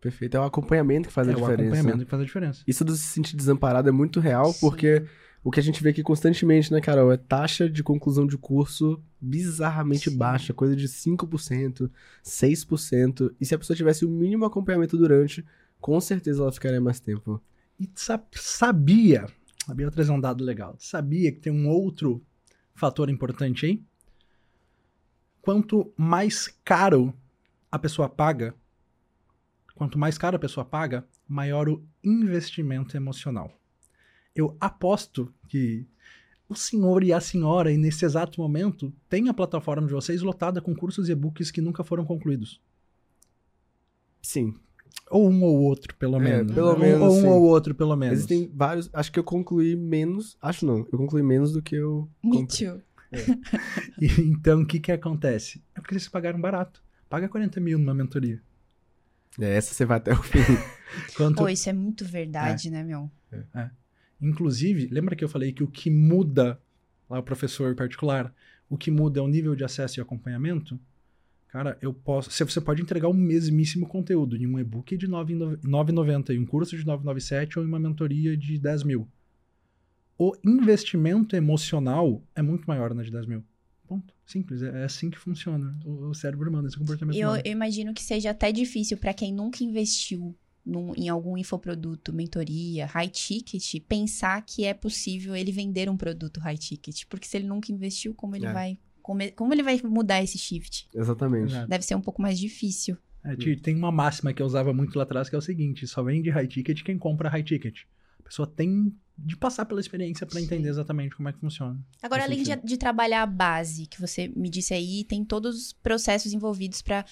Perfeito. É o acompanhamento que faz é a o diferença. acompanhamento né? que faz a diferença. Isso do se sentir desamparado é muito real, Sim. porque o que a gente vê aqui constantemente, né, Carol, é taxa de conclusão de curso bizarramente Sim. baixa, coisa de 5%, 6%. E se a pessoa tivesse o mínimo acompanhamento durante, com certeza ela ficaria mais tempo. E sa- sabia, sabia trazer um dado legal, sabia que tem um outro fator importante aí? Quanto mais caro a pessoa paga, quanto mais caro a pessoa paga, maior o investimento emocional. Eu aposto que o senhor e a senhora, e nesse exato momento, tem a plataforma de vocês lotada com cursos e e-books que nunca foram concluídos. Sim. Ou um ou outro, pelo É, menos. pelo Ou- menos, Ou um sim. ou outro, pelo menos. Existem vários. Acho que eu concluí menos. Acho não. Eu concluí menos do que eu. Too. E, então, o que que acontece? É porque eles pagaram barato. Paga 40 mil numa mentoria. É, essa você vai até o fim. Quanto, Pô, isso é muito verdade, né, meu? Inclusive, lembra que eu falei que o que muda, lá o professor particular, o que muda é o nível de acesso e acompanhamento? Cara, eu posso. se Você pode entregar o mesmíssimo conteúdo em um e-book de R$ 9,90 e um curso de R$ 997 ou em uma mentoria de 10 mil. O investimento emocional é muito maior na de 10 mil. Ponto. Simples. É é assim que funciona o o cérebro humano, esse comportamento Eu, humano. eu imagino que seja até difícil pra quem nunca investiu num- em algum infoproduto, mentoria, high ticket, pensar que é possível ele vender um produto high ticket. Porque se ele nunca investiu, como ele É. vai. Como, ele- como ele vai mudar esse shift? Exatamente. Exato. Deve ser um pouco mais difícil. É, tem uma máxima que eu usava muito lá atrás que é o seguinte: só vende high ticket quem compra high ticket. A pessoa tem de passar pela experiência Sim. entender exatamente como é que funciona. Agora, Faz além de, de trabalhar a base, que você me disse aí, tem todos os processos envolvidos pra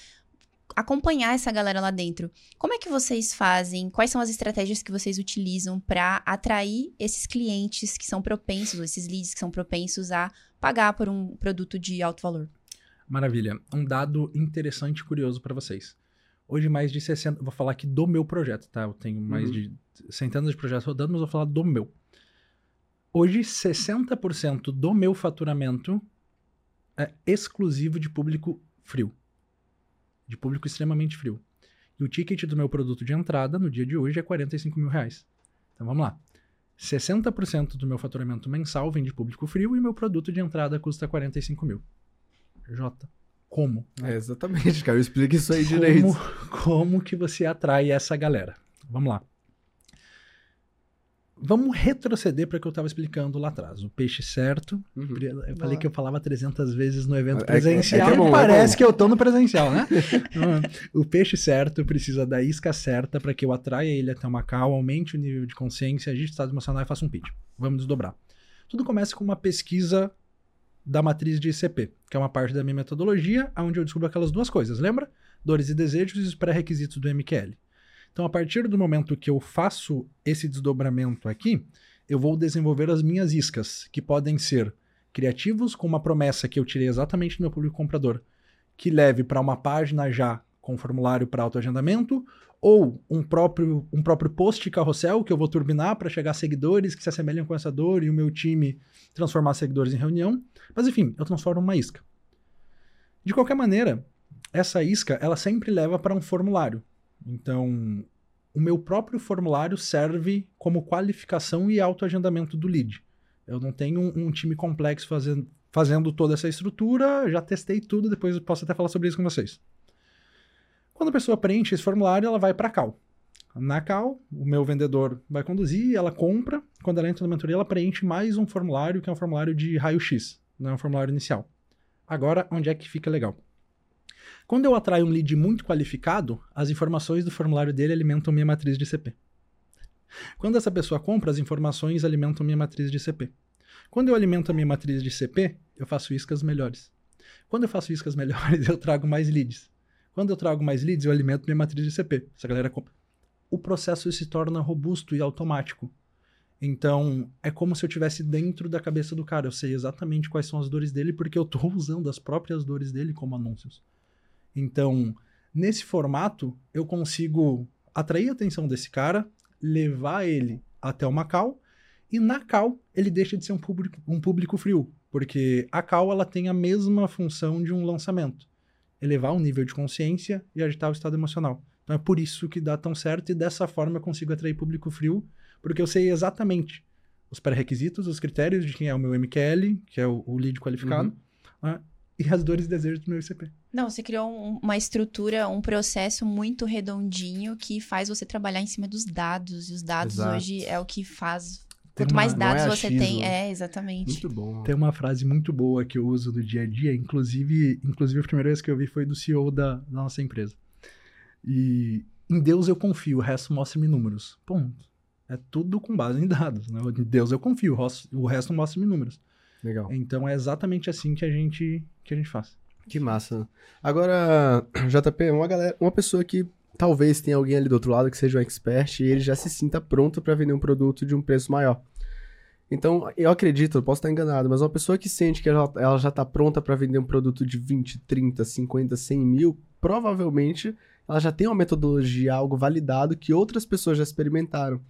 acompanhar essa galera lá dentro. Como é que vocês fazem? Quais são as estratégias que vocês utilizam pra atrair esses clientes que são propensos, ou esses leads que são propensos a pagar por um produto de alto valor? Maravilha. Um dado interessante e curioso pra vocês. Hoje, mais de 60. Vou falar aqui do meu projeto, tá? Eu tenho mais Uhum. de centenas de projetos rodando, mas vou falar do meu. Hoje, 60% do meu faturamento é exclusivo de público frio. De público extremamente frio. E o ticket do meu produto de entrada no dia de hoje é 45 mil reais. Então vamos lá. 60% do meu faturamento mensal vem de público frio e meu produto de entrada custa 45 mil. J. como. É, exatamente, cara. Eu explico isso aí direito. Como, como que você atrai essa galera? Vamos lá. Vamos retroceder para o que eu estava explicando lá atrás. O peixe certo. Uhum. Eu falei que eu falava 300 vezes no evento É que- presencial. é que é bom, é parece bom. que eu tô no presencial, né? o peixe certo precisa da isca certa para que eu atraia ele até uma cal, aumente o nível de consciência, agite o estado emocional e faça um pitch. Vamos desdobrar. Tudo começa com uma pesquisa da matriz de ICP, que é uma parte da minha metodologia, onde eu descubro aquelas duas coisas, lembra? Dores e desejos e os pré-requisitos do MQL. Então, a partir do momento que eu faço esse desdobramento aqui, eu vou desenvolver as minhas iscas, que podem ser criativos, com uma promessa que eu tirei exatamente do meu público comprador, que leve para uma página já com formulário para autoagendamento, ou um próprio, um próprio post carrossel que eu vou turbinar para chegar a seguidores que se assemelham com essa dor e o meu time transformar seguidores em reunião. Mas enfim, eu transformo uma isca. De qualquer maneira, essa isca ela sempre leva para um formulário. Então, o meu próprio formulário serve como qualificação e autoagendamento do lead. Eu não tenho um, um time complexo fazendo, fazendo toda essa estrutura, já testei tudo, depois eu posso até falar sobre isso com vocês. Quando a pessoa preenche esse formulário, ela vai para a Cal. Na Cal, o meu vendedor vai conduzir, ela compra. Quando ela entra na mentoria, ela preenche mais um formulário, que é um formulário de raio-x, não é um formulário inicial. Agora, onde é que fica legal? Quando eu atraio um lead muito qualificado, as informações do formulário dele alimentam minha matriz de CP. Quando essa pessoa compra, as informações alimentam minha matriz de CP. Quando eu alimento a minha matriz de CP, eu faço iscas melhores. Quando eu faço iscas melhores, eu trago mais leads. Quando eu trago mais leads, eu alimento minha matriz de CP. Essa galera compra. O processo se torna robusto e automático. Então, é como se eu estivesse dentro da cabeça do cara. Eu sei exatamente quais são as dores dele, porque eu estou usando as próprias dores dele como anúncios. Então, nesse formato, eu consigo atrair a atenção desse cara, levar ele até uma cal, e na cal ele deixa de ser um público, um público frio, porque a cal ela tem a mesma função de um lançamento, elevar o nível de consciência e agitar o estado emocional. Então é por isso que dá tão certo e dessa forma eu consigo atrair público frio, porque eu sei exatamente os pré-requisitos, os critérios de quem é o meu MQL, que é o, o lead qualificado, né, e as dores e desejos do meu ICP. Não, você criou um- uma estrutura, um processo muito redondinho que faz você trabalhar em cima dos dados. E os dados Exato. hoje é o que faz. Tem Quanto uma- mais não dados é você achismo. tem. É, exatamente. Muito bom. Tem uma frase muito boa que eu uso no dia a dia, inclusive, inclusive a primeira vez que eu vi foi do CEO da, da nossa empresa. E em Deus eu confio, o resto mostra-me números. Ponto. É tudo com base em dados. Né? Em Deus eu confio, o resto mostra-me números. Legal. Então é exatamente assim que a gente, que a gente faz. Que massa. Agora, JP, uma galera, uma pessoa que talvez tenha alguém ali do outro lado que seja um expert e ele já se sinta pronto para vender um produto de um preço maior. Então, eu acredito, eu posso estar enganado, mas uma pessoa que sente que ela, ela já está pronta para vender um produto de 20, 30, 50, 100 mil, provavelmente ela já tem uma metodologia, algo validado que outras pessoas já experimentaram.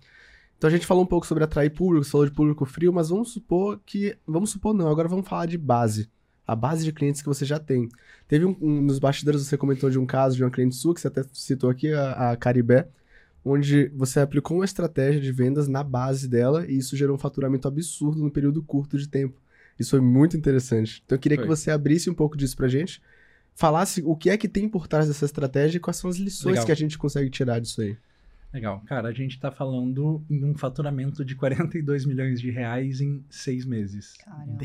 Então a gente falou um pouco sobre atrair público, falou de público frio, mas vamos supor que. Vamos supor não, agora vamos falar de base. A base de clientes que você já tem. Teve um, um nos bastidores, você comentou de um caso de uma cliente sua, que você até citou aqui, a, a Caribé, onde você aplicou uma estratégia de vendas na base dela e isso gerou um faturamento absurdo no período curto de tempo. Isso foi muito interessante. Então eu queria Foi. que você abrisse um pouco disso pra gente, falasse o que é que tem por trás dessa estratégia e quais são as lições Legal. que a gente consegue tirar disso aí. Legal. Cara, a gente tá falando em um faturamento de 42 milhões de reais em seis meses. Caramba.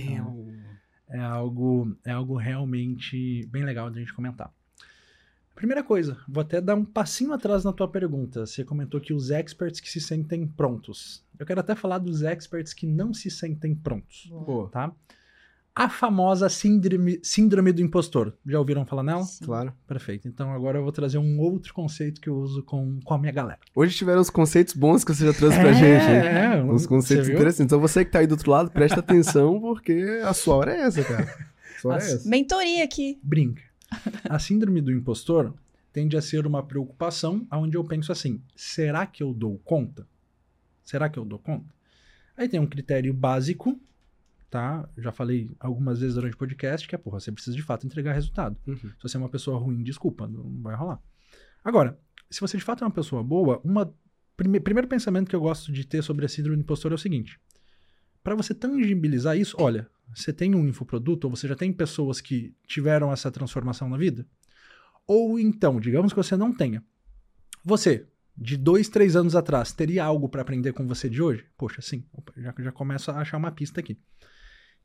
é algo, é algo realmente bem legal de a gente comentar. Primeira coisa, vou até dar um passinho atrás na tua pergunta. Você comentou que os experts que se sentem prontos. Eu quero até falar dos experts que não se sentem prontos, Boa. tá? A famosa síndrome, síndrome do impostor. Já ouviram falar nela? Sim. Claro. Perfeito. Então agora eu vou trazer um outro conceito que eu uso com, com a minha galera. Hoje tiveram os conceitos bons que você já trouxe pra gente. hein? é, Uns conceitos interessantes. Então você que tá aí do outro lado, presta atenção, porque a sua hora é essa, cara. A sua hora é essa. Mentoria aqui. brinca. A síndrome do impostor tende a ser uma preocupação onde eu penso assim: será que eu dou conta? Será que eu dou conta? Aí tem um critério básico, tá? Já falei algumas vezes durante o podcast que é, porra, você precisa de fato entregar resultado. Uhum. Se você é uma pessoa ruim, desculpa, não vai rolar. Agora, se você de fato é uma pessoa boa, uma prime- primeiro pensamento que eu gosto de ter sobre a síndrome do impostor é o seguinte: para você tangibilizar isso, olha, você tem um infoproduto ou você já tem pessoas que tiveram essa transformação na vida? Ou então, digamos que você não tenha. Você, de dois, três anos atrás, teria algo para aprender com você de hoje? Poxa, sim. Opa, já, já começo a achar uma pista aqui.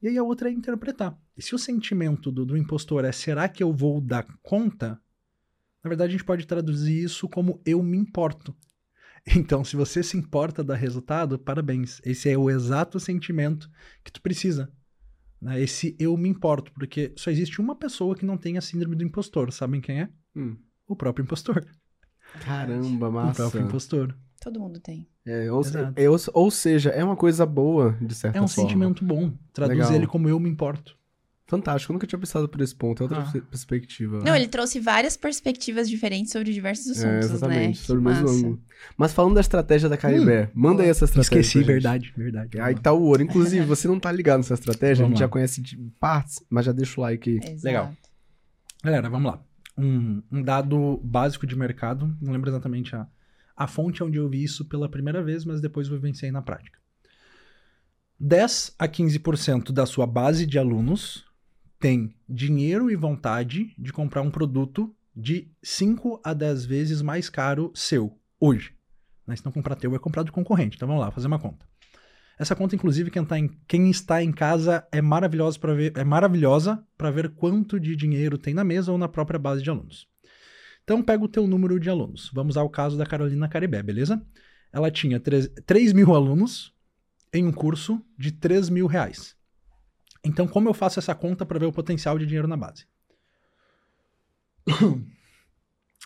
E aí a outra é interpretar. E se o sentimento do, do impostor é será que eu vou dar conta? Na verdade, a gente pode traduzir isso como eu me importo. Então, se você se importa dar resultado, parabéns. Esse é o exato sentimento que tu precisa. Né? Esse eu me importo, porque só existe uma pessoa que não tem a síndrome do impostor. Sabem quem é? Hum. O próprio impostor. Caramba, O massa. próprio impostor. Todo mundo tem. É, ou, Exato. é, ou, ou seja, é uma coisa boa, de certa É um forma. sentimento bom. Traduz Legal. ele como eu me importo. Fantástico, eu nunca tinha pensado por esse ponto, é outra Ah. pers- perspectiva. Não, ele trouxe várias perspectivas diferentes sobre diversos é, assuntos, né? exatamente, Que sobre o mesmo massa. ângulo. Mas falando da estratégia da Caribé, manda aí essa estratégia. Esqueci, pra gente. verdade, verdade. Aí tá o ouro. Inclusive, você não tá ligado nessa estratégia, a Vamos gente já lá. conhece de partes, mas já deixa o like aí. Exato. Legal. Galera, vamos lá. Um, um dado básico de mercado, não lembro exatamente a, a fonte onde eu vi isso pela primeira vez, mas depois vivenciei na prática. 10 a 15% da sua base de alunos tem dinheiro e vontade de comprar um produto de 5 a 10 vezes mais caro seu, hoje. Né? Se não comprar teu, é comprar do concorrente. Então vamos lá, fazer uma conta. Essa conta, inclusive, quem, tá em, quem está em casa é maravilhosa para ver, é maravilhosa para ver quanto de dinheiro tem na mesa ou na própria base de alunos. Então pega o teu número de alunos. Vamos ao caso da Carolina Caribé, beleza? Ela tinha 3, 3 mil alunos em um curso de 3 mil reais. Então, como eu faço essa conta para ver o potencial de dinheiro na base?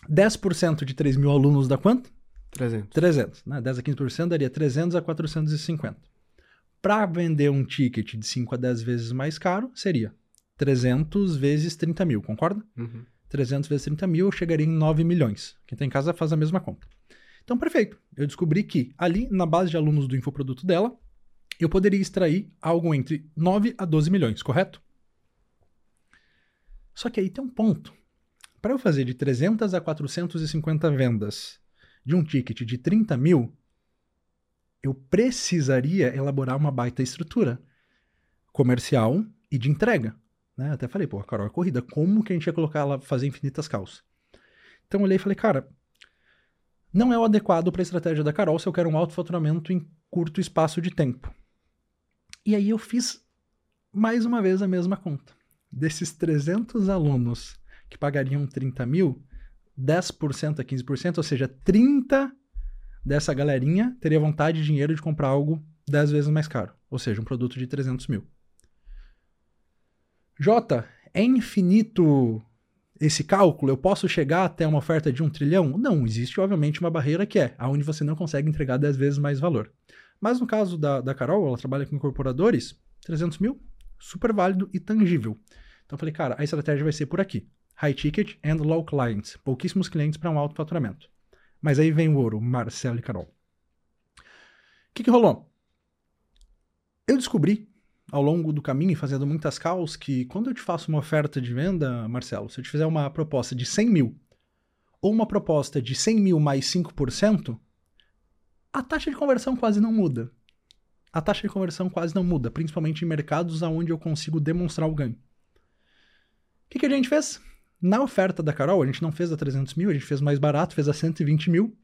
10% de 3 mil alunos dá quanto? 300. 300, né? 10 a 15% daria 300 a 450. Para vender um ticket de 5 a 10 vezes mais caro, seria 300 vezes 30 mil, concorda? Uhum. 300 vezes 30 mil, eu chegaria em 9 milhões. Quem tem em casa faz a mesma conta. Então, perfeito. Eu descobri que ali, na base de alunos do infoproduto dela, eu poderia extrair algo entre 9 a 12 milhões, correto? Só que aí tem um ponto. Para eu fazer de 300 a 450 vendas de um ticket de 30 mil, eu precisaria elaborar uma baita estrutura comercial e de entrega. Né? Até falei, pô, a Carol é corrida, como que a gente ia colocar ela fazer infinitas calças? Então eu olhei e falei, cara, não é o adequado para a estratégia da Carol se eu quero um alto faturamento em curto espaço de tempo. E aí eu fiz mais uma vez a mesma conta. Desses 300 alunos que pagariam 30 mil, 10% a 15%, ou seja, 30 dessa galerinha teria vontade de dinheiro de comprar algo 10 vezes mais caro, ou seja, um produto de 300 mil. Jota, é infinito esse cálculo? Eu posso chegar até uma oferta de um trilhão? Não, existe obviamente uma barreira que é aonde você não consegue entregar 10 vezes mais valor. Mas no caso da, da Carol, ela trabalha com incorporadores, 300 mil, super válido e tangível. Então eu falei, cara, a estratégia vai ser por aqui. High ticket and low clients. Pouquíssimos clientes para um alto faturamento. Mas aí vem o ouro, Marcelo e Carol. O que, que rolou? Eu descobri ao longo do caminho, fazendo muitas calls, que quando eu te faço uma oferta de venda, Marcelo, se eu te fizer uma proposta de 100 mil ou uma proposta de 100 mil mais 5%, a taxa de conversão quase não muda. A taxa de conversão quase não muda, principalmente em mercados onde eu consigo demonstrar o ganho. O que, que a gente fez? Na oferta da Carol, a gente não fez a 300 mil, a gente fez mais barato, fez a 120 mil,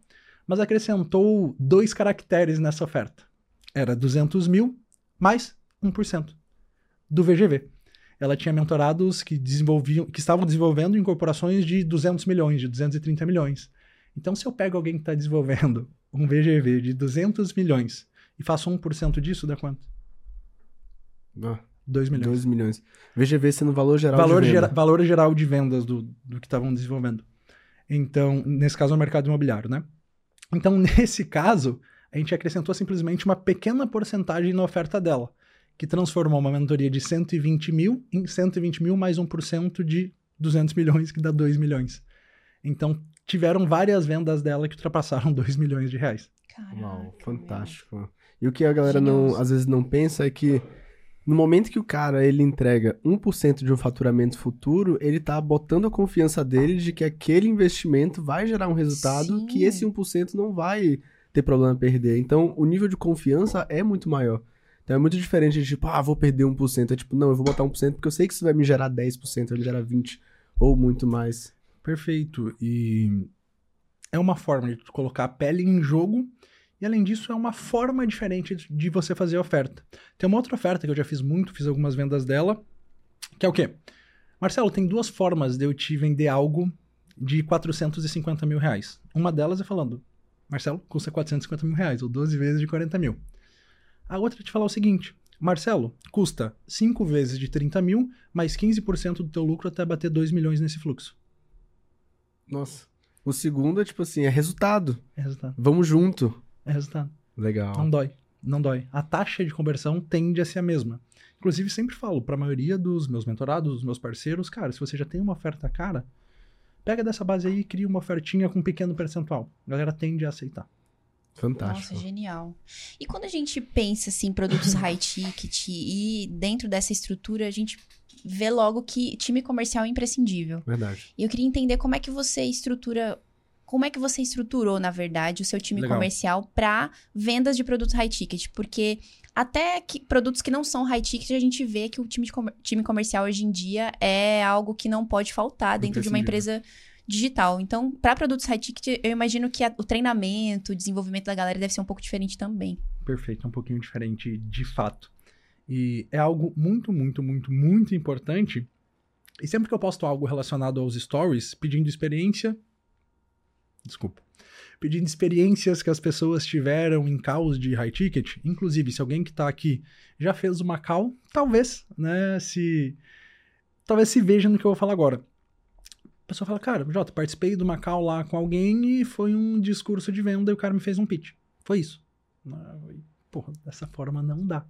mas acrescentou dois caracteres nessa oferta. Era 200 mil mais 1% do VGV. Ela tinha mentorados que desenvolviam, que estavam desenvolvendo incorporações de 200 milhões, de 230 milhões. Então, se eu pego alguém que está desenvolvendo um VGV de 200 milhões e faço 1% disso, dá quanto? Ah, 2 milhões. 2 milhões. VGV sendo valor geral valor, de venda. gera- valor geral de vendas do, do que estavam desenvolvendo. Então, nesse caso, é o mercado imobiliário, né? Então, nesse caso, a gente acrescentou simplesmente uma pequena porcentagem na oferta dela, que transformou uma mentoria de 120 mil em 120 mil mais 1% de 200 milhões, que dá 2 milhões. Então, tiveram várias vendas dela que ultrapassaram 2 milhões de reais. Caraca, Uau, meu. fantástico. E o que a galera não, às vezes não pensa é que no momento que o cara ele entrega 1% de um faturamento futuro, ele tá botando a confiança dele de que aquele investimento vai gerar um resultado Sim. que esse 1% não vai ter problema em perder. Então, o nível de confiança é muito maior. Então é muito diferente de tipo, ah, vou perder 1%. É tipo, não, eu vou botar 1% porque eu sei que isso vai me gerar 10%, vai me gerar 20% ou muito mais. Perfeito. E é uma forma de colocar a pele em jogo. E além disso, é uma forma diferente de você fazer a oferta. Tem uma outra oferta que eu já fiz muito, fiz algumas vendas dela, que é o quê? Marcelo, tem duas formas de eu te vender algo de 450 mil reais. Uma delas é falando, Marcelo, custa 450 mil reais, ou 12 vezes de 40 mil. A outra é te falar o seguinte, Marcelo, custa 5 vezes de 30 mil, mais 15% do teu lucro até bater 2 milhões nesse fluxo. Nossa. O segundo é tipo assim, é resultado. É resultado. Vamos junto. É resultado. Legal. Não dói. Não dói. A taxa de conversão tende a ser a mesma. Inclusive, sempre falo para a maioria dos meus mentorados, dos meus parceiros, cara, se você já tem uma oferta cara, pega dessa base aí e cria uma ofertinha com um pequeno percentual. A galera tende a aceitar. Fantástico. Nossa, genial. E quando a gente pensa assim, em produtos high ticket e dentro dessa estrutura, a gente vê logo que time comercial é imprescindível. Verdade. E eu queria entender como é que você estrutura como é que você estruturou, na verdade, o seu time Legal. comercial para vendas de produtos high ticket? Porque até que produtos que não são high ticket, a gente vê que o time, comer- time comercial hoje em dia é algo que não pode faltar dentro de uma empresa digital. Então, para produtos high ticket, eu imagino que a- o treinamento, o desenvolvimento da galera deve ser um pouco diferente também. Perfeito, é um pouquinho diferente de fato. E é algo muito, muito, muito, muito importante. E sempre que eu posto algo relacionado aos stories, pedindo experiência. Desculpa. Pedindo experiências que as pessoas tiveram em calls de high ticket. Inclusive, se alguém que está aqui já fez uma call, talvez, né? Se. Talvez se veja no que eu vou falar agora. A pessoa fala, cara, Jota, participei de uma call lá com alguém e foi um discurso de venda e o cara me fez um pitch. Foi isso. Ah, Porra, dessa forma não dá.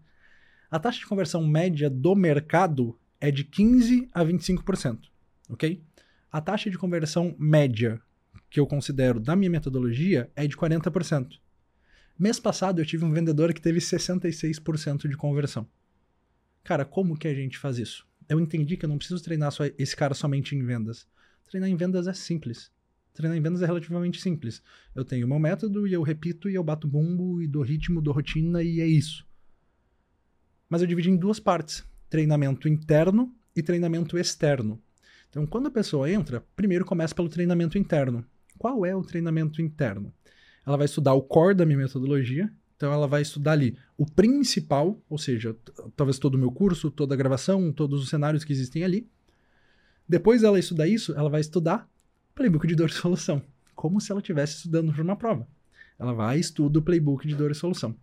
A taxa de conversão média do mercado é de 15 a 25%, ok? A taxa de conversão média que eu considero da minha metodologia é de 40%. Mês passado eu tive um vendedor que teve 66% de conversão. Cara, como que a gente faz isso? Eu entendi que eu não preciso treinar esse cara somente em vendas. Treinar em vendas é simples. Treinar em vendas é relativamente simples. Eu tenho o meu método e eu repito e eu bato bumbo e dou ritmo, dou rotina e é isso. Mas eu dividi em duas partes: treinamento interno e treinamento externo. Então, quando a pessoa entra, primeiro começa pelo treinamento interno. Qual é o treinamento interno? Ela vai estudar o core da minha metodologia. Então, ela vai estudar ali o principal, ou seja, talvez todo o meu curso, toda a gravação, todos os cenários que existem ali. Depois dela estudar isso, ela vai estudar playbook de dor e solução, como se ela estivesse estudando para uma prova. Ela vai e estuda o playbook de dor e solução.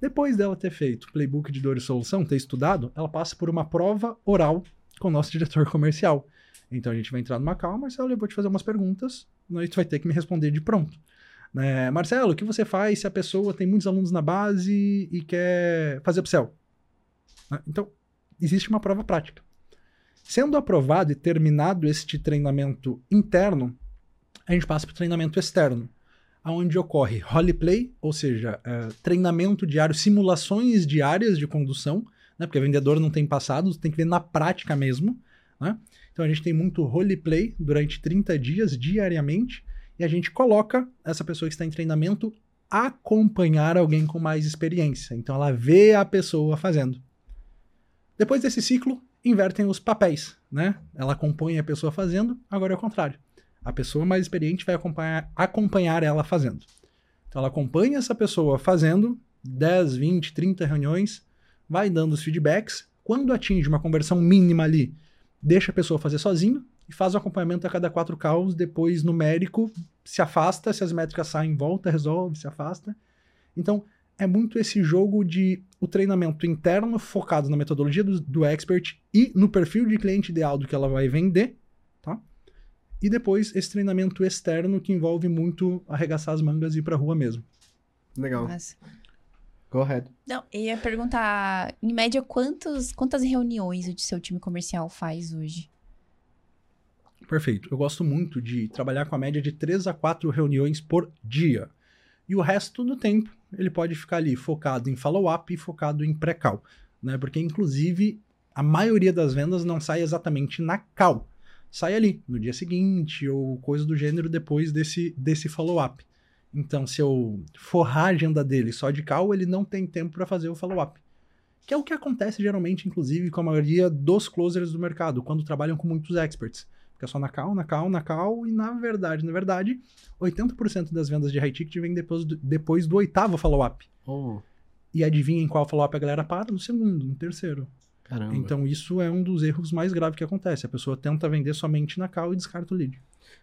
Depois dela ter feito playbook de dor e solução, ter estudado, ela passa por uma prova oral com o nosso diretor comercial. Então a gente vai entrar numa calma, Marcelo, eu vou te fazer umas perguntas, e tu vai ter que me responder de pronto. Né, Marcelo, o que você faz se a pessoa tem muitos alunos na base e quer fazer upsell? Né, Então, existe uma prova prática. Sendo aprovado e terminado este treinamento interno, a gente passa para o treinamento externo, onde ocorre roleplay, ou seja, é, treinamento diário, simulações diárias de condução, né, porque vendedor não tem passado, tem que ver na prática mesmo. Né? Então a gente tem muito roleplay durante 30 dias, diariamente, e a gente coloca essa pessoa que está em treinamento acompanhar alguém com mais experiência. Então ela vê a pessoa fazendo. Depois desse ciclo, invertem os papéis, né? Ela acompanha a pessoa fazendo, agora é o contrário. A pessoa mais experiente vai acompanhar, acompanhar ela fazendo. Então ela acompanha essa pessoa fazendo 10, 20, 30 reuniões, vai dando os feedbacks. Quando atinge uma conversão mínima ali, deixa a pessoa fazer sozinho e faz o acompanhamento a cada quatro calls, depois numérico, se afasta, se as métricas saem, volta, resolve, se afasta. Então, é muito esse jogo de o treinamento interno focado na metodologia do, do expert e no perfil de cliente ideal do que ela vai vender, tá? E depois esse treinamento externo que envolve muito arregaçar as mangas e ir pra rua mesmo. Legal. Mas, Correto. não, eu ia perguntar, em média, quantos, quantas reuniões o seu time comercial faz hoje? Perfeito. Eu gosto muito de trabalhar com a média de 3 a 4 reuniões por dia. E o resto do tempo ele pode ficar ali focado em follow-up e focado em pré-call. Né? Porque, inclusive, a maioria das vendas não sai exatamente na call. Sai ali, no dia seguinte, ou coisa do gênero depois desse, desse follow-up. Então, se eu forrar a agenda dele só de call, ele não tem tempo para fazer o follow-up. Que é o que acontece geralmente, inclusive, com a maioria dos closers do mercado, quando trabalham com muitos experts. Fica só na cal, na cal, na cal, e na verdade, na verdade, 80% das vendas de high ticket vem depois do, depois do oitavo follow-up. Oh, E adivinha em qual follow-up a galera para? No segundo, no terceiro. caramba. Então isso é um dos erros mais graves que acontece. A pessoa tenta vender somente na cal e descarta o lead.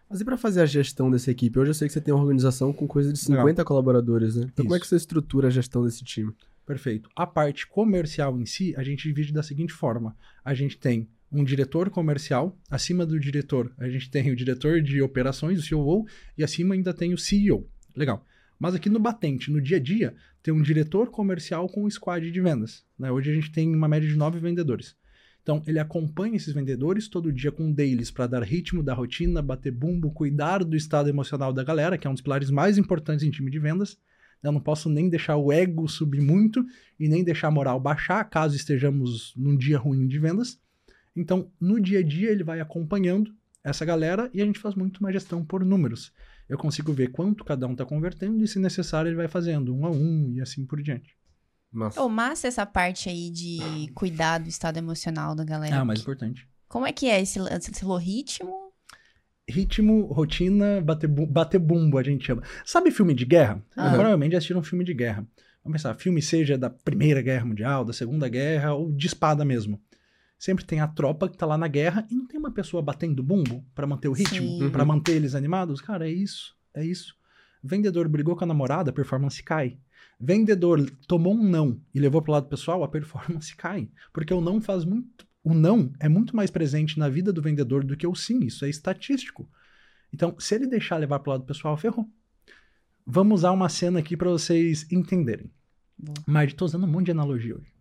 Mas e pra fazer a gestão dessa equipe? Hoje eu sei que você tem uma organização com coisa de 50 Legal. colaboradores, né? Então como é que Isso. você estrutura a gestão desse time? Perfeito. A parte comercial em si, a gente divide da seguinte forma: a gente tem um diretor comercial, acima do diretor, a gente tem o diretor de operações, o COO, e acima ainda tem o CEO. Legal. Mas aqui no batente, no dia a dia, tem um diretor comercial com um squad de vendas. né? Hoje a gente tem uma média de nove vendedores. Então, ele acompanha esses vendedores todo dia com dailies para dar ritmo da rotina, bater bumbo, cuidar do estado emocional da galera, que é um dos pilares mais importantes em time de vendas. Eu não posso nem deixar o ego subir muito e nem deixar a moral baixar, caso estejamos num dia ruim de vendas. Então, no dia a dia, ele vai acompanhando essa galera e a gente faz muito uma gestão por números. Eu consigo ver quanto cada um está convertendo e, se necessário, ele vai fazendo um a um e assim por diante. Massa. Ô, massa essa parte aí de cuidar do estado emocional da galera. Ah, mais importante. Como é que é esse, esse ritmo? Ritmo, rotina, bater, bu- bater bumbo, a gente chama. Sabe filme de guerra? Ah. Provavelmente já assistiram um filme de guerra. Vamos pensar, filme seja da Primeira Guerra Mundial, da Segunda Guerra ou de espada mesmo. Sempre tem a tropa que tá lá na guerra e não tem uma pessoa batendo bumbo pra manter o ritmo, Sim. pra manter eles animados. Cara, é isso, é isso. Vendedor brigou com a namorada, a performance cai. Vendedor tomou um não e levou pro lado pessoal, a performance cai. Porque o não faz muito. O não é muito mais presente na vida do vendedor do que o sim. Isso é estatístico. Então, se ele deixar levar pro lado pessoal, ferrou. Vamos usar uma cena aqui pra vocês entenderem. Boa. Mas tô usando um monte de analogia hoje.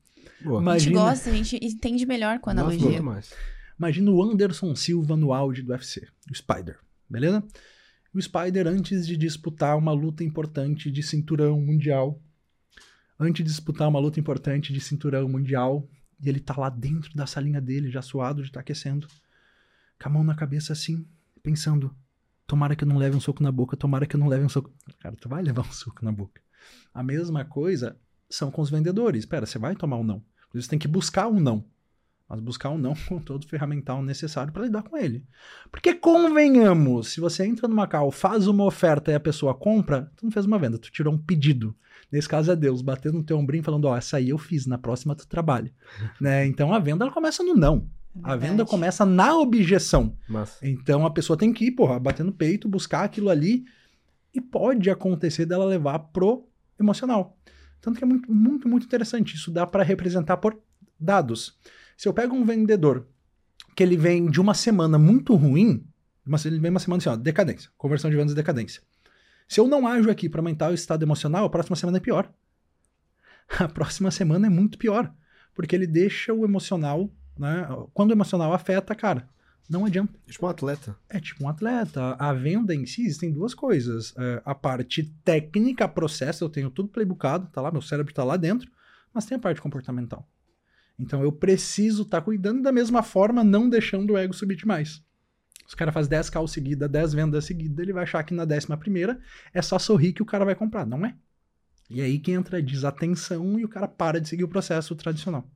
Boa. A gente Imagina, gosta, a gente entende melhor com a Nossa, analogia. muito mais. imagina o Anderson Silva no auge do UFC, o Spider, beleza? O Spider, antes de disputar uma luta importante de cinturão mundial, antes de disputar uma luta importante de cinturão mundial, e ele tá lá dentro da salinha dele, já suado de estar aquecendo, com a mão na cabeça assim, pensando: tomara que eu não leve um soco na boca, tomara que eu não leve um soco. Cara, tu vai levar um soco na boca. A mesma coisa são com os vendedores. Espera, você vai tomar um não. Você tem que buscar um não. Mas buscar um não com todo o ferramental necessário para lidar com ele. Porque convenhamos, se você entra numa cal, faz uma oferta e a pessoa compra, tu não fez uma venda, tu tirou um pedido. Nesse caso é Deus batendo no teu ombrinho e falando, ó, essa aí eu fiz, na próxima tu trabalha. né? Então a venda ela começa no não. A venda começa na objeção. Massa. Então a pessoa tem que ir, porra, bater no peito, buscar aquilo ali. E pode acontecer dela levar pro emocional. Tanto que é muito, muito, muito interessante. Isso dá para representar por dados. Se eu pego um vendedor que ele vem de uma semana muito ruim, uma, ele vem uma semana assim, ó, decadência, conversão de vendas decadência. Se eu não ajo aqui para aumentar o estado emocional, a próxima semana é pior. A próxima semana é muito pior. Porque ele deixa o emocional, né? Quando o emocional afeta, cara, não adianta. Tipo um atleta. É tipo um atleta. A venda em si existem duas coisas. É, a parte técnica, processo, eu tenho tudo playbookado, tá lá, meu cérebro tá lá dentro, mas tem a parte comportamental. Então eu preciso estar cuidando da mesma forma, não deixando o ego subir demais. Se o cara faz 10 calls seguida, 10 vendas seguidas, ele vai achar que na décima primeira é só sorrir que o cara vai comprar. Não é. E aí que entra a desatenção e o cara para de seguir o processo tradicional.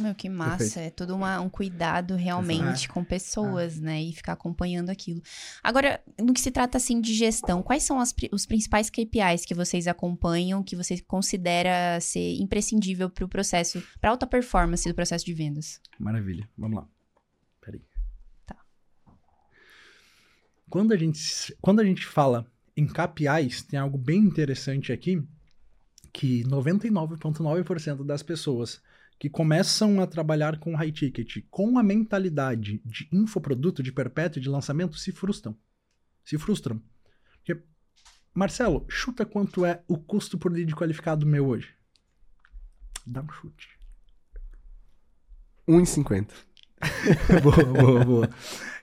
Meu, que massa. Perfeito. É todo uma- um cuidado realmente com pessoas, né? E ficar acompanhando aquilo. Agora, no que se trata, assim, de gestão, quais são as os principais KPIs que vocês acompanham, que você considera ser imprescindível para o processo, para alta performance do processo de vendas? Maravilha. Vamos lá. Peraí. Tá. Quando a gente, quando a gente fala em KPIs, tem algo bem interessante aqui, que 99,9% das pessoas que começam a trabalhar com high ticket com a mentalidade de infoproduto, de perpétuo, de lançamento, se frustram. Se frustram. Porque, Marcelo, chuta quanto é o custo por lead qualificado meu hoje. Dá um chute. 1,50. boa, boa, boa.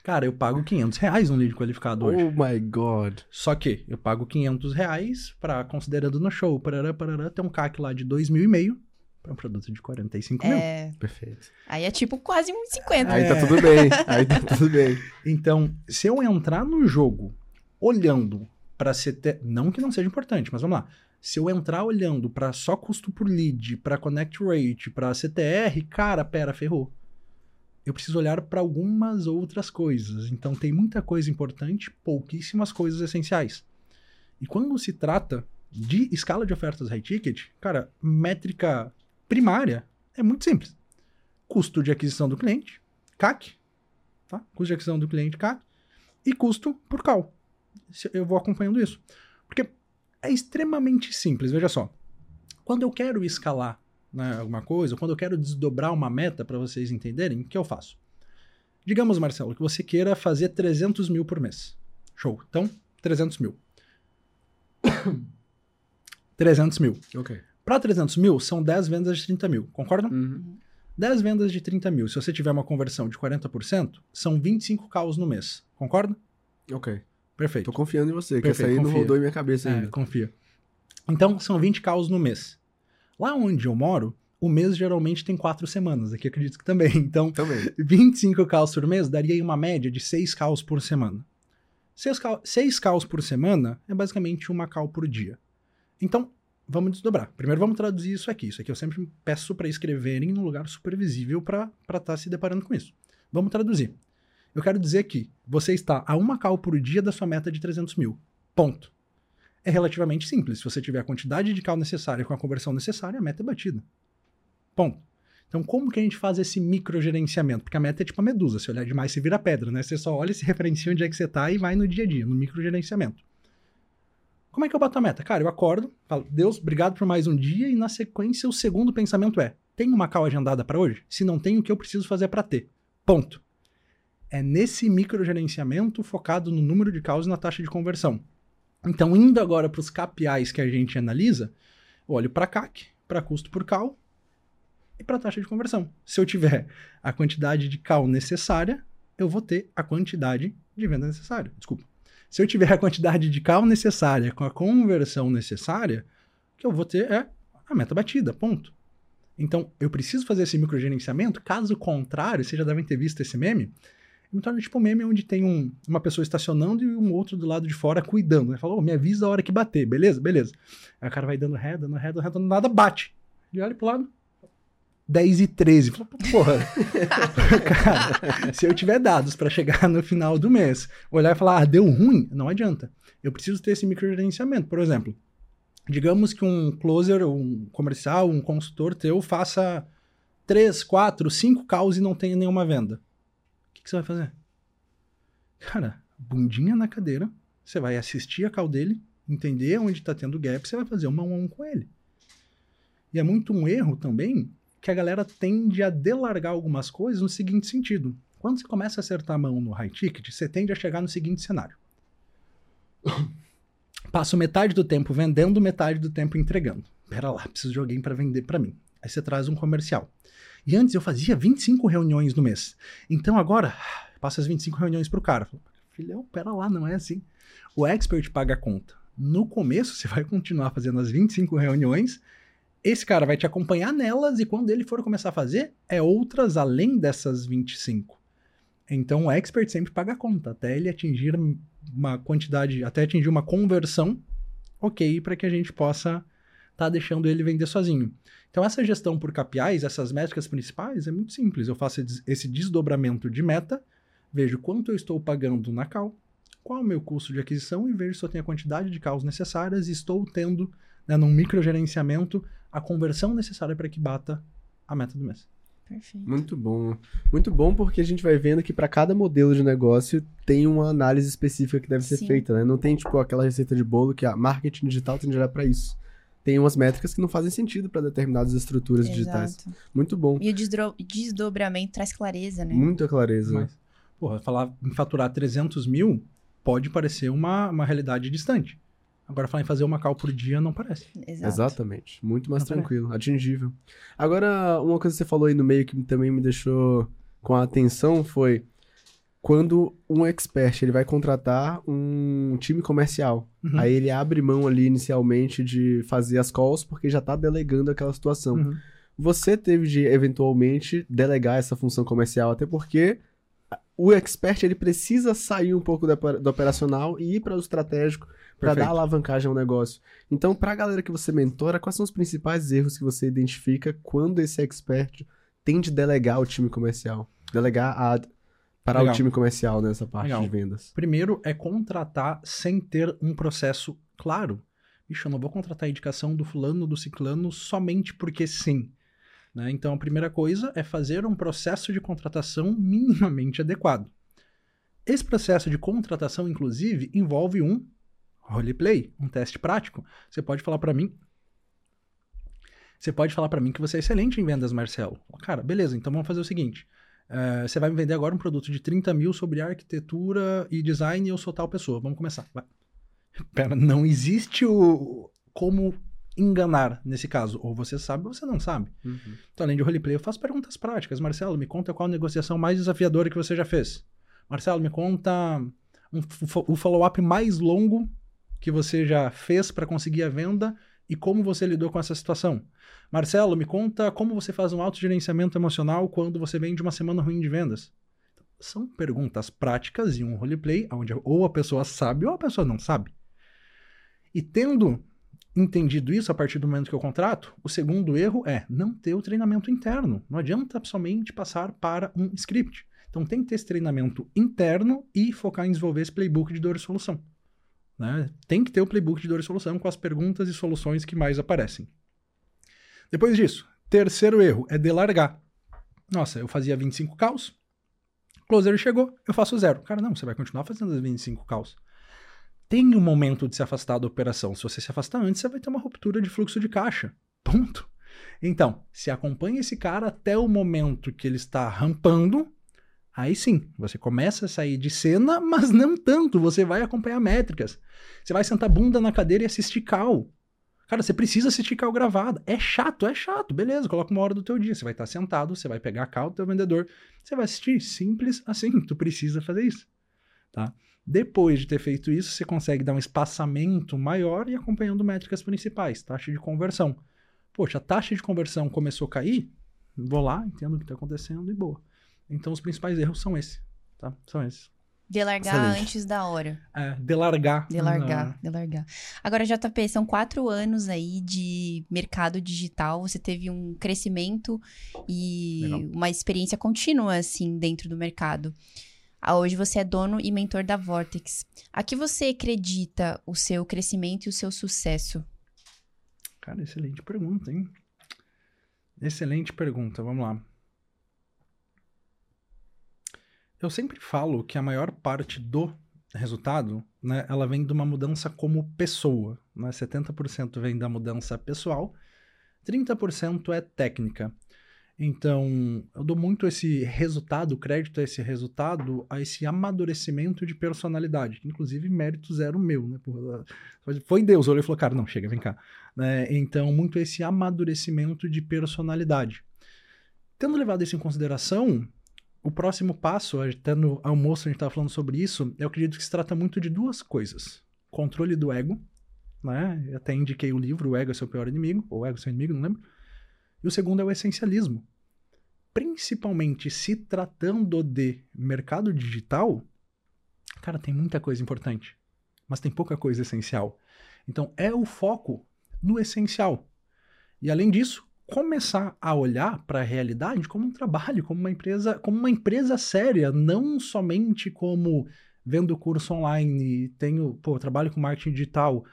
Cara, eu pago 500 reais um lead qualificado hoje. Oh my god. Só que eu pago 500 reais pra, considerando no show, parará, parará, tem um CAC lá de 2 mil e meio pra um produto de 45 mil. É, Perfeito. aí é tipo quase uns 50. Aí É. tá tudo bem. Aí tá tudo bem. Então, se eu entrar no jogo olhando pra CT, não que não seja importante, mas vamos lá. Se eu entrar olhando para só custo por lead, para connect rate, para CTR, cara, pera, ferrou. Eu preciso olhar para algumas outras coisas. Então tem muita coisa importante, pouquíssimas coisas essenciais. E quando se trata de escala de ofertas high ticket, cara, métrica primária é muito simples. Custo de aquisição do cliente, CAC, tá? Custo de aquisição do cliente, CAC, e custo por call. Eu vou acompanhando isso. Porque é extremamente simples, veja só. Quando eu quero escalar né, alguma coisa, quando eu quero desdobrar uma meta para vocês entenderem, o que eu faço? Digamos, Marcelo, que você queira fazer 300 mil por mês. Show. Então, 300 mil. 300 mil. Ok. Para 300 mil, são 10 vendas de 30 mil. Concordam? Uhum. 10 vendas de 30 mil. Se você tiver uma conversão de 40%, são 25 caos no mês. Concorda? Ok. Perfeito. Tô confiando em você, que Perfeito, essa aí não confia. rodou em minha cabeça É, ainda. confia. Então, são 20 caos no mês. Lá onde eu moro, o mês geralmente tem 4 semanas. Aqui acredito que também. Então, Também. 25 caos por mês daria uma média de 6 caos por semana. 6 caos, 6 caos por semana é basicamente uma cal por dia. Então, vamos desdobrar. Primeiro vamos traduzir isso aqui. Isso aqui eu sempre peço para escreverem num lugar super visível para estar se deparando com isso. Vamos traduzir. Eu quero dizer que você está a uma cal por dia da sua meta de 300 mil. Ponto. É relativamente simples. Se você tiver a quantidade de cal necessária com a conversão necessária, a meta é batida. Ponto. Então, como que a gente faz esse microgerenciamento? Porque a meta é tipo a medusa. Se olhar demais, você vira pedra, né? Você só olha, se referencia onde é que você tá e vai no dia a dia, no microgerenciamento. Como é que eu bato a meta? Cara, eu acordo, falo, Deus, obrigado por mais um dia, e na sequência o segundo pensamento é: tem uma cal agendada para hoje? Se não tem, o que eu preciso fazer para ter? Ponto. É nesse microgerenciamento focado no número de caos e na taxa de conversão. Então, indo agora para os KPIs que a gente analisa, olho para CAC, para custo por cal e para taxa de conversão. Se eu tiver a quantidade de cal necessária, eu vou ter a quantidade de venda necessária. Desculpa. Se eu tiver a quantidade de cal necessária com a conversão necessária, o que eu vou ter é a meta batida, ponto. Então, eu preciso fazer esse microgerenciamento, caso contrário, vocês já devem ter visto esse meme, me torno tipo um meme onde tem um- uma pessoa estacionando e um outro do lado de fora cuidando. Ele fala, ô, me avisa a hora que bater, beleza? Beleza. Aí o cara vai dando ré, dando ré, dando ré, dando nada, bate. Ele olha pro lado, 10 e 13. Fala, porra, cara, se eu tiver dados para chegar no final do mês, olhar e falar, ah, deu ruim, não adianta. Eu preciso ter esse microgerenciamento. Por exemplo, digamos que um closer, um comercial, um consultor teu faça 3, 4, 5 calls e não tenha nenhuma venda. O que, que você vai fazer? Cara, bundinha na cadeira, você vai assistir a call dele, entender onde está tendo gap, você vai fazer uma a um com ele. E é muito um erro também que a galera tende a delargar algumas coisas no seguinte sentido. Quando você começa a acertar a mão no high ticket, você tende a chegar no seguinte cenário. Passo metade do tempo vendendo, metade do tempo entregando. Pera lá, preciso de alguém para vender para mim. Aí você traz um comercial. E antes eu fazia 25 reuniões no mês. Então agora, passa as 25 reuniões pro cara. Falo, Filhão, pera lá, não é assim. O expert paga a conta. No começo, você vai continuar fazendo as 25 reuniões. Esse cara vai te acompanhar nelas e quando ele for começar a fazer, é outras além dessas 25. Então o expert sempre paga a conta, até ele atingir uma quantidade, até atingir uma conversão ok para que a gente possa estar deixando ele vender sozinho. Então essa gestão por KPIs, essas métricas principais, é muito simples. Eu faço esse desdobramento de meta, vejo quanto eu estou pagando na cal, qual o meu custo de aquisição e vejo se eu tenho a quantidade de caus necessárias e estou tendo, né, num microgerenciamento, a conversão necessária para que bata a meta do mês. Perfeito. Muito bom. Muito bom porque a gente vai vendo que para cada modelo de negócio tem uma análise específica que deve ser Sim. feita, né? Não tem tipo aquela receita de bolo que a marketing digital tem de olhar para isso. Tem umas métricas que não fazem sentido para determinadas estruturas digitais. Exato. Muito bom. E o desdobramento traz clareza, né? Muita clareza. Mas, porra, falar em faturar 300 mil pode parecer uma, uma realidade distante. Agora, falar em fazer uma cal por dia não parece. Exato. Exatamente. Muito mais Não parece. tranquilo, atingível. Agora, uma coisa que você falou aí no meio que também me deixou com a atenção foi quando um expert ele vai contratar um time comercial. Uhum. Aí ele abre mão ali inicialmente de fazer as calls porque já tá delegando aquela situação. Uhum. Você teve de eventualmente delegar essa função comercial, até porque o expert ele precisa sair um pouco do, do operacional e ir para o estratégico para dar alavancagem ao negócio. Então, para a galera que você mentora, quais são os principais erros que você identifica quando esse expert tem de delegar o time comercial? Delegar a, para Legal. o time comercial nessa parte Legal. de vendas. Primeiro é contratar sem ter um processo claro. Bicho, eu não vou contratar a indicação do fulano, do ciclano, somente porque sim. Né? Então, a primeira coisa é fazer um processo de contratação minimamente adequado. Esse processo de contratação, inclusive, envolve um roleplay, um teste prático. Você pode falar para mim. Você pode falar para mim que você é excelente em vendas, Marcelo. Cara, beleza, então vamos fazer o seguinte. Uh, você vai me vender agora um produto de 30 mil sobre arquitetura e design e eu sou tal pessoa. Vamos começar. Vai. Pera, não existe o como enganar nesse caso. Ou você sabe ou você não sabe. Uhum. Então, além de roleplay, eu faço perguntas práticas. Marcelo, me conta qual a negociação mais desafiadora que você já fez. Marcelo, me conta um, o follow-up mais longo que você já fez para conseguir a venda e como você lidou com essa situação. Marcelo, me conta como você faz um autogerenciamento emocional quando você vem de uma semana ruim de vendas. São perguntas práticas e um roleplay onde ou a pessoa sabe ou a pessoa não sabe. E tendo entendido isso a partir do momento que eu contrato, o segundo erro é não ter o treinamento interno. Não adianta somente passar para um script. Então tem que ter esse treinamento interno e focar em desenvolver esse playbook de dor e solução. Né? Tem que ter o playbook de dor e solução com as perguntas e soluções que mais aparecem. Depois disso, terceiro erro é delargar. Nossa, eu fazia 25 caos, closer chegou, eu faço zero. Cara, não, você vai continuar fazendo as 25 caos. Tem um momento de se afastar da operação. Se você se afastar antes, você vai ter uma ruptura de fluxo de caixa. Ponto. Então, se acompanha esse cara até o momento que ele está rampando, Aí sim, você começa a sair de cena, mas não tanto. Você vai acompanhar métricas. Você vai sentar bunda na cadeira e assistir cal. Cara, você precisa assistir cal gravado. É chato, é chato. Beleza, coloca uma hora do teu dia. Você vai estar sentado, você vai pegar a cal do teu vendedor. Você vai assistir. Simples assim. Tu precisa fazer isso. Tá? Depois de ter feito isso, você consegue dar um espaçamento maior e acompanhando métricas principais. Taxa de conversão. Poxa, a taxa de conversão começou a cair. Vou lá, entendo o que está acontecendo e boa. Então os principais erros são esses, tá? São esses. Delargar Excelente. antes da hora. É, delargar. Delargar, não. delargar. Agora, JP, são quatro anos aí de mercado digital. Você teve um crescimento e Legal. uma experiência contínua, assim, dentro do mercado. Hoje você é dono e mentor da Vortex. A que você acredita o seu crescimento e o seu sucesso? Cara, excelente pergunta, hein? Excelente pergunta. Vamos lá. Eu sempre falo que a maior parte do resultado, né, ela vem de uma mudança como pessoa. Né? 70% vem da mudança pessoal, 30% é técnica. Então, eu dou muito esse resultado, crédito a esse resultado, a esse amadurecimento de personalidade, que inclusive mérito zero meu, né? Foi Deus, olhou e falou, cara, não, chega, vem cá. Né? Então, muito esse amadurecimento de personalidade. Tendo levado isso em consideração, o próximo passo, até no almoço a gente estava falando sobre isso, eu acredito que se trata muito de duas coisas. Controle do ego, né? Eu até indiquei o livro O Ego é seu pior inimigo, ou O Ego é seu inimigo, não lembro. E o segundo é o essencialismo. Principalmente se tratando de mercado digital, cara, tem muita coisa importante, mas tem pouca coisa essencial. Então é o foco no essencial. E além disso, começar a olhar para a realidade como um trabalho, como uma empresa, como uma empresa séria, não somente como vendo curso online, tenho, pô, trabalho com marketing digital,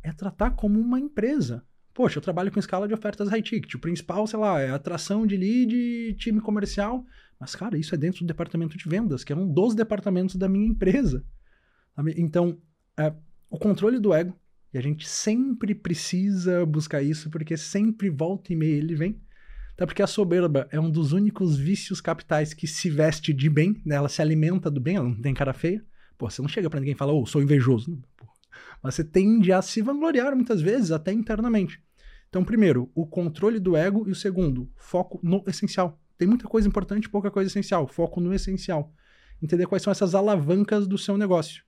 é tratar como uma empresa. Poxa, eu trabalho com escala de ofertas high ticket. O principal, sei lá, é atração de lead, time comercial. Mas, cara, isso é dentro do departamento de vendas, que é um dos departamentos da minha empresa. Então, é, o controle do ego, e a gente sempre precisa buscar isso, porque sempre volta e meia ele vem. Até porque a soberba é um dos únicos vícios capitais que se veste de bem, né? ela se alimenta do bem, ela não tem cara feia. Pô, você não chega para ninguém e fala, ô, oh, sou invejoso. Mas você tende a se vangloriar muitas vezes, até internamente. Então, primeiro, o controle do ego, e o segundo, foco no essencial. Tem muita coisa importante, pouca coisa essencial. Foco no essencial. Entender quais são essas alavancas do seu negócio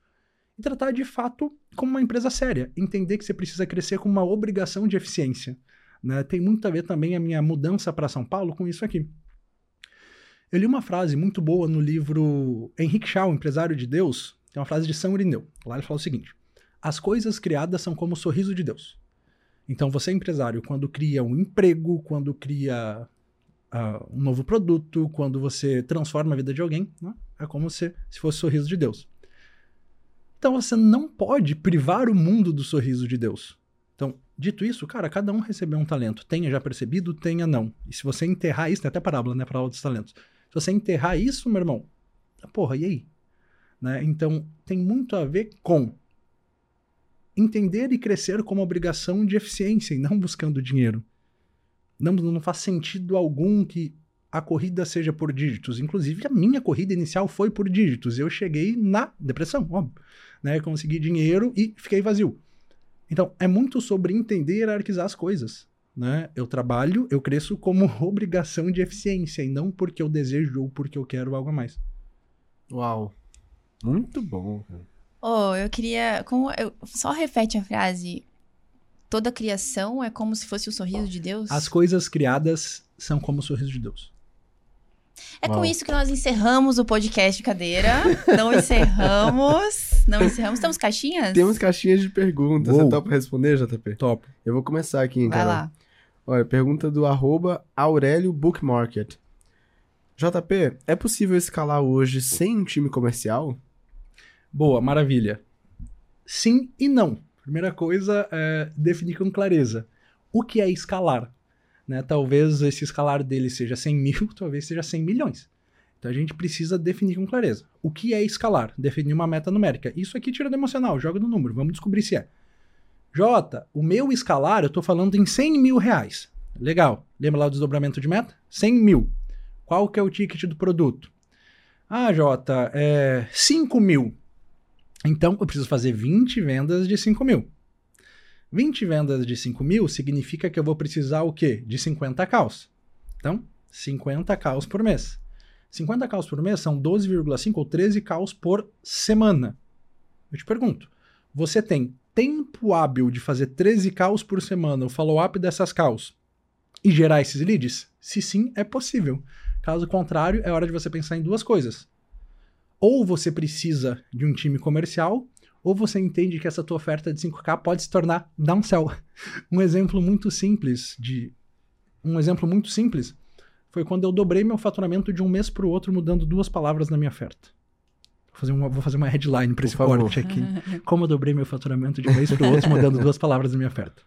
e tratar de fato como uma empresa séria. Entender que você precisa crescer com uma obrigação de eficiência. Né? Tem muito a ver também a minha mudança para São Paulo com isso aqui. Eu li uma frase muito boa no livro Henrique Shaw, Empresário de Deus. Tem uma frase de São Irineu. Lá ele fala o seguinte: As coisas criadas são como o sorriso de Deus. Então, você empresário quando cria um emprego, quando cria uh, um novo produto, quando você transforma a vida de alguém, né? é como se, se fosse o sorriso de Deus. Então, você não pode privar o mundo do sorriso de Deus. Então, dito isso, cara, cada um recebeu um talento. Tenha já percebido, tenha não. E se você enterrar isso, tem até parábola, né? Parábola dos talentos. Se você enterrar isso, meu irmão, porra, e aí? Né? Então, tem muito a ver com entender e crescer como obrigação de eficiência e não buscando dinheiro. Não, não faz sentido algum que a corrida seja por dígitos. Inclusive, a minha corrida inicial foi por dígitos. Eu cheguei na depressão, óbvio. Né? Consegui dinheiro e fiquei vazio. Então, é muito sobre entender e hierarquizar as coisas. Né? Eu trabalho, eu cresço como obrigação de eficiência e não porque eu desejo ou porque eu quero algo a mais. Uau. Muito bom, cara. Oh, eu queria. Como, eu, só repete a frase. Toda criação é como se fosse o sorriso de Deus? As coisas criadas são como o sorriso de Deus. É com isso que nós encerramos o podcast cadeira. Não encerramos. Não encerramos. Temos caixinhas? Temos caixinhas de perguntas. Uou. Você topa responder, JP? Top. Eu vou começar aqui, hein, Vai cara. lá. Olha, pergunta do arroba Aurélio Bookmarket. JP, é possível escalar hoje sem um time comercial? Boa, maravilha. Sim e não. Primeira coisa é definir com clareza. O que é escalar? Né? Talvez esse escalar dele seja 100 mil, talvez seja 100 milhões. Então a gente precisa definir com clareza. O que é escalar? Definir uma meta numérica. Isso aqui tira do emocional, joga no número, vamos descobrir se é. Jota, o meu escalar, eu estou falando em 100 mil reais. Legal. Lembra lá do desdobramento de meta? 100 mil. Qual que é o ticket do produto? Ah, Jota, é 5 mil. Então, eu preciso fazer 20 vendas de 5 mil. 20 vendas de 5 mil significa que eu vou precisar o quê? De 50 caos. Então, 50 caos por mês. 50 caos por mês são 12,5 ou 13 caos por semana. Eu te pergunto, você tem tempo hábil de fazer 13 caos por semana, o follow-up dessas caos, e gerar esses leads? Se sim, é possível. Caso contrário, é hora de você pensar em duas coisas ou você precisa de um time comercial, ou você entende que essa tua oferta de 5K pode se tornar downsell. Um exemplo muito simples de um exemplo muito simples foi quando eu dobrei meu faturamento de um mês para o outro mudando duas palavras na minha oferta. Vou fazer uma, vou fazer uma headline para esse corte aqui. Como eu dobrei meu faturamento de um mês para o outro mudando duas palavras na minha oferta.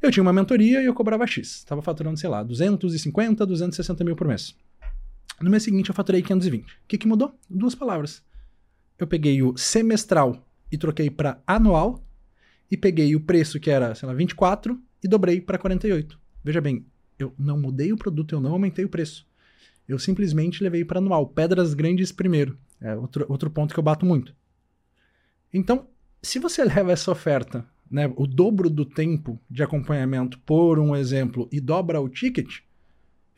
Eu tinha uma mentoria e eu cobrava X. Estava faturando, sei lá, 250, 260 mil por mês. No mês seguinte eu faturei 520. O que, que mudou? Duas palavras. Eu peguei o semestral e troquei para anual e peguei o preço que era, sei lá, 24 e dobrei para 48. Veja bem, eu não mudei o produto, eu não aumentei o preço. Eu simplesmente levei para anual, pedras grandes primeiro. É outro, outro ponto que eu bato muito. Então, se você leva essa oferta, né, o dobro do tempo de acompanhamento por um exemplo e dobra o ticket,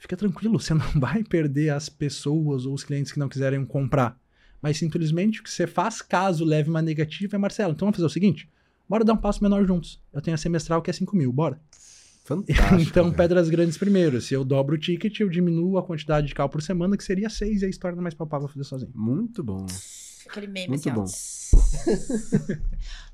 fica tranquilo, você não vai perder as pessoas ou os clientes que não quiserem comprar. Mas simplesmente o que você faz caso leve uma negativa é, Marcelo, então vamos fazer o seguinte, bora dar um passo menor juntos. Eu tenho a semestral que é 5 mil, bora. Fantástico. então, cara. pedras grandes primeiro. Se eu dobro o ticket, eu diminuo a quantidade de cal por semana, que seria 6, e a história é mais palpável fazer sozinho. Muito bom. Aquele meme Muito assim, bom.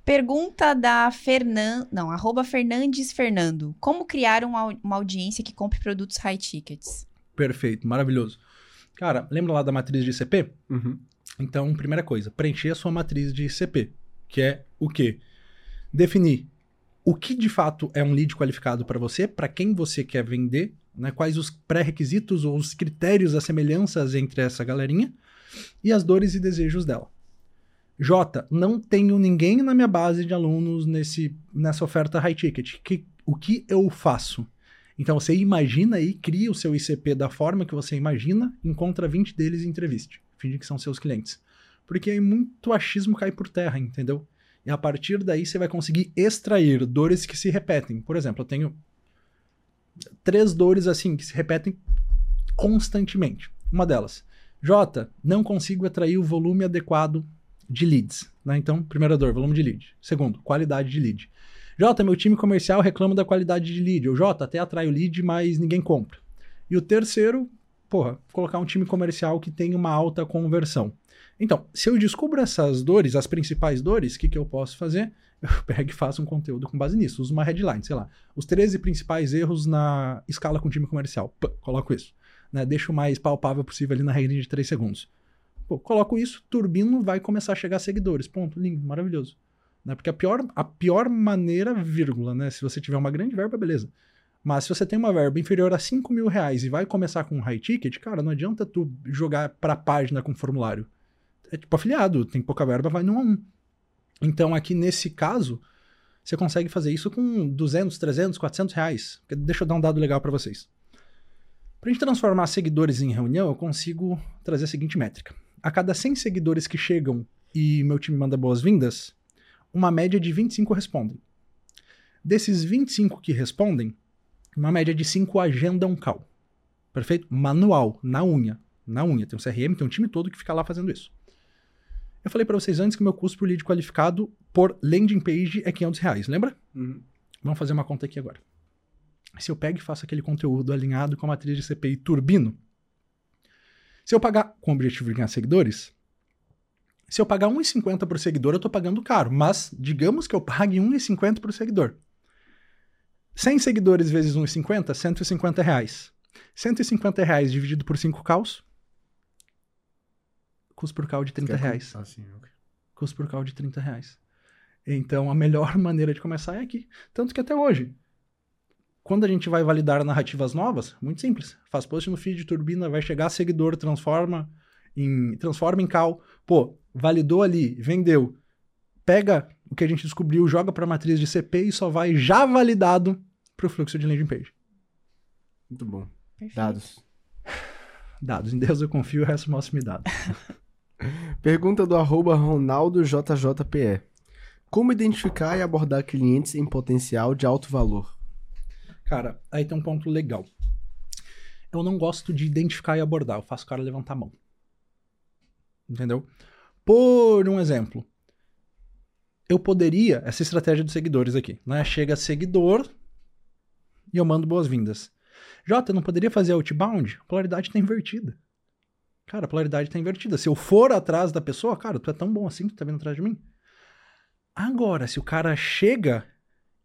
Pergunta da Fernan... Não, arroba Fernandes Fernando. Como criar uma, uma audiência que compre produtos high tickets? Perfeito, maravilhoso. Cara, lembra lá da matriz de ICP? Uhum. Então, primeira coisa, preencher a sua matriz de ICP, que é o quê? Definir o que de fato é um lead qualificado para você, para quem você quer vender, né? quais os pré-requisitos ou os critérios, as semelhanças entre essa galerinha e as dores e desejos dela. Jota, não tenho ninguém na minha base de alunos nesse, nessa oferta high ticket. Que, o que eu faço? Então você imagina aí, cria o seu ICP da forma que você imagina, encontra 20 deles e entreviste. Finge que são seus clientes. Porque aí muito achismo cai por terra, entendeu? E a partir daí você vai conseguir extrair dores que se repetem. Por exemplo, eu tenho três dores assim que se repetem constantemente. Uma delas, Jota, não consigo atrair o volume adequado de leads. Né? Então, primeira dor, volume de lead. Segundo, qualidade de lead. Jota, meu time comercial reclama da qualidade de lead. O Jota até atrai o lead, mas ninguém compra. E o terceiro, porra, colocar um time comercial que tem uma alta conversão. Então, se eu descubro essas dores, as principais dores, o que, que eu posso fazer? Eu pego e faço um conteúdo com base nisso. Uso uma headline, sei lá. Os 13 principais erros na escala com time comercial. Pô, coloco isso. Né? Deixo o mais palpável possível ali na regra de 3 segundos. Pô, coloco isso, turbino, vai começar a chegar seguidores. Ponto, lindo, maravilhoso. Né? Porque a pior, a pior maneira, vírgula, né? Se você tiver uma grande verba, beleza. Mas se você tem uma verba inferior a 5 mil reais e vai começar com um high ticket, cara, não adianta tu jogar pra página com formulário. É tipo afiliado, tem pouca verba, vai no a um. Então aqui nesse caso, você consegue fazer isso com 200, 300, 400 reais. Deixa eu dar um dado legal para vocês. Para gente transformar seguidores em reunião, eu consigo trazer a seguinte métrica. A cada 100 seguidores que chegam e meu time manda boas-vindas, uma média de 25 respondem. Desses 25 que respondem, uma média de 5 agendam call. Perfeito? Manual, na unha. Na unha. Tem um CRM, tem um time todo que fica lá fazendo isso. Eu falei para vocês antes que meu custo por lead qualificado por landing page é 500 reais, lembra? Uhum. Vamos fazer uma conta aqui agora. Se eu pego e faço aquele conteúdo alinhado com a matriz de CPI turbino, se eu pagar com o objetivo de ganhar seguidores, se eu pagar 1,50 por seguidor, eu estou pagando caro, mas digamos que eu pague 1,50 por seguidor. 100 seguidores vezes 1,50, 150 reais. 150 reais dividido por 5 caos, custo por cal de 30 reais. Ah, sim, ok. Custo por cal de 30 reais. Então, a melhor maneira de começar é aqui. Tanto que até hoje, quando a gente vai validar narrativas novas, muito simples. Faz post no feed de turbina, vai chegar seguidor, transforma em, transforma em cal. Pô, validou ali, vendeu. Pega o que a gente descobriu, joga para a matriz de CP e só vai já validado para o fluxo de landing page. Muito bom. Perfeito. Dados. Dados. Em Deus eu confio, o resto mostra-me dados. Pergunta do arroba RonaldoJJPE. Como identificar e abordar clientes em potencial de alto valor? Cara, aí tem um ponto legal. Eu não gosto de identificar e abordar, eu faço o cara levantar a mão. Entendeu? Por um exemplo, eu poderia, essa estratégia dos seguidores aqui, né? Chega seguidor e eu mando boas-vindas. Jota, não poderia fazer outbound? A polaridade está invertida. Cara, a polaridade está invertida. Se eu for atrás da pessoa, cara, tu é tão bom assim, tu tá vindo atrás de mim. Agora, se o cara chega,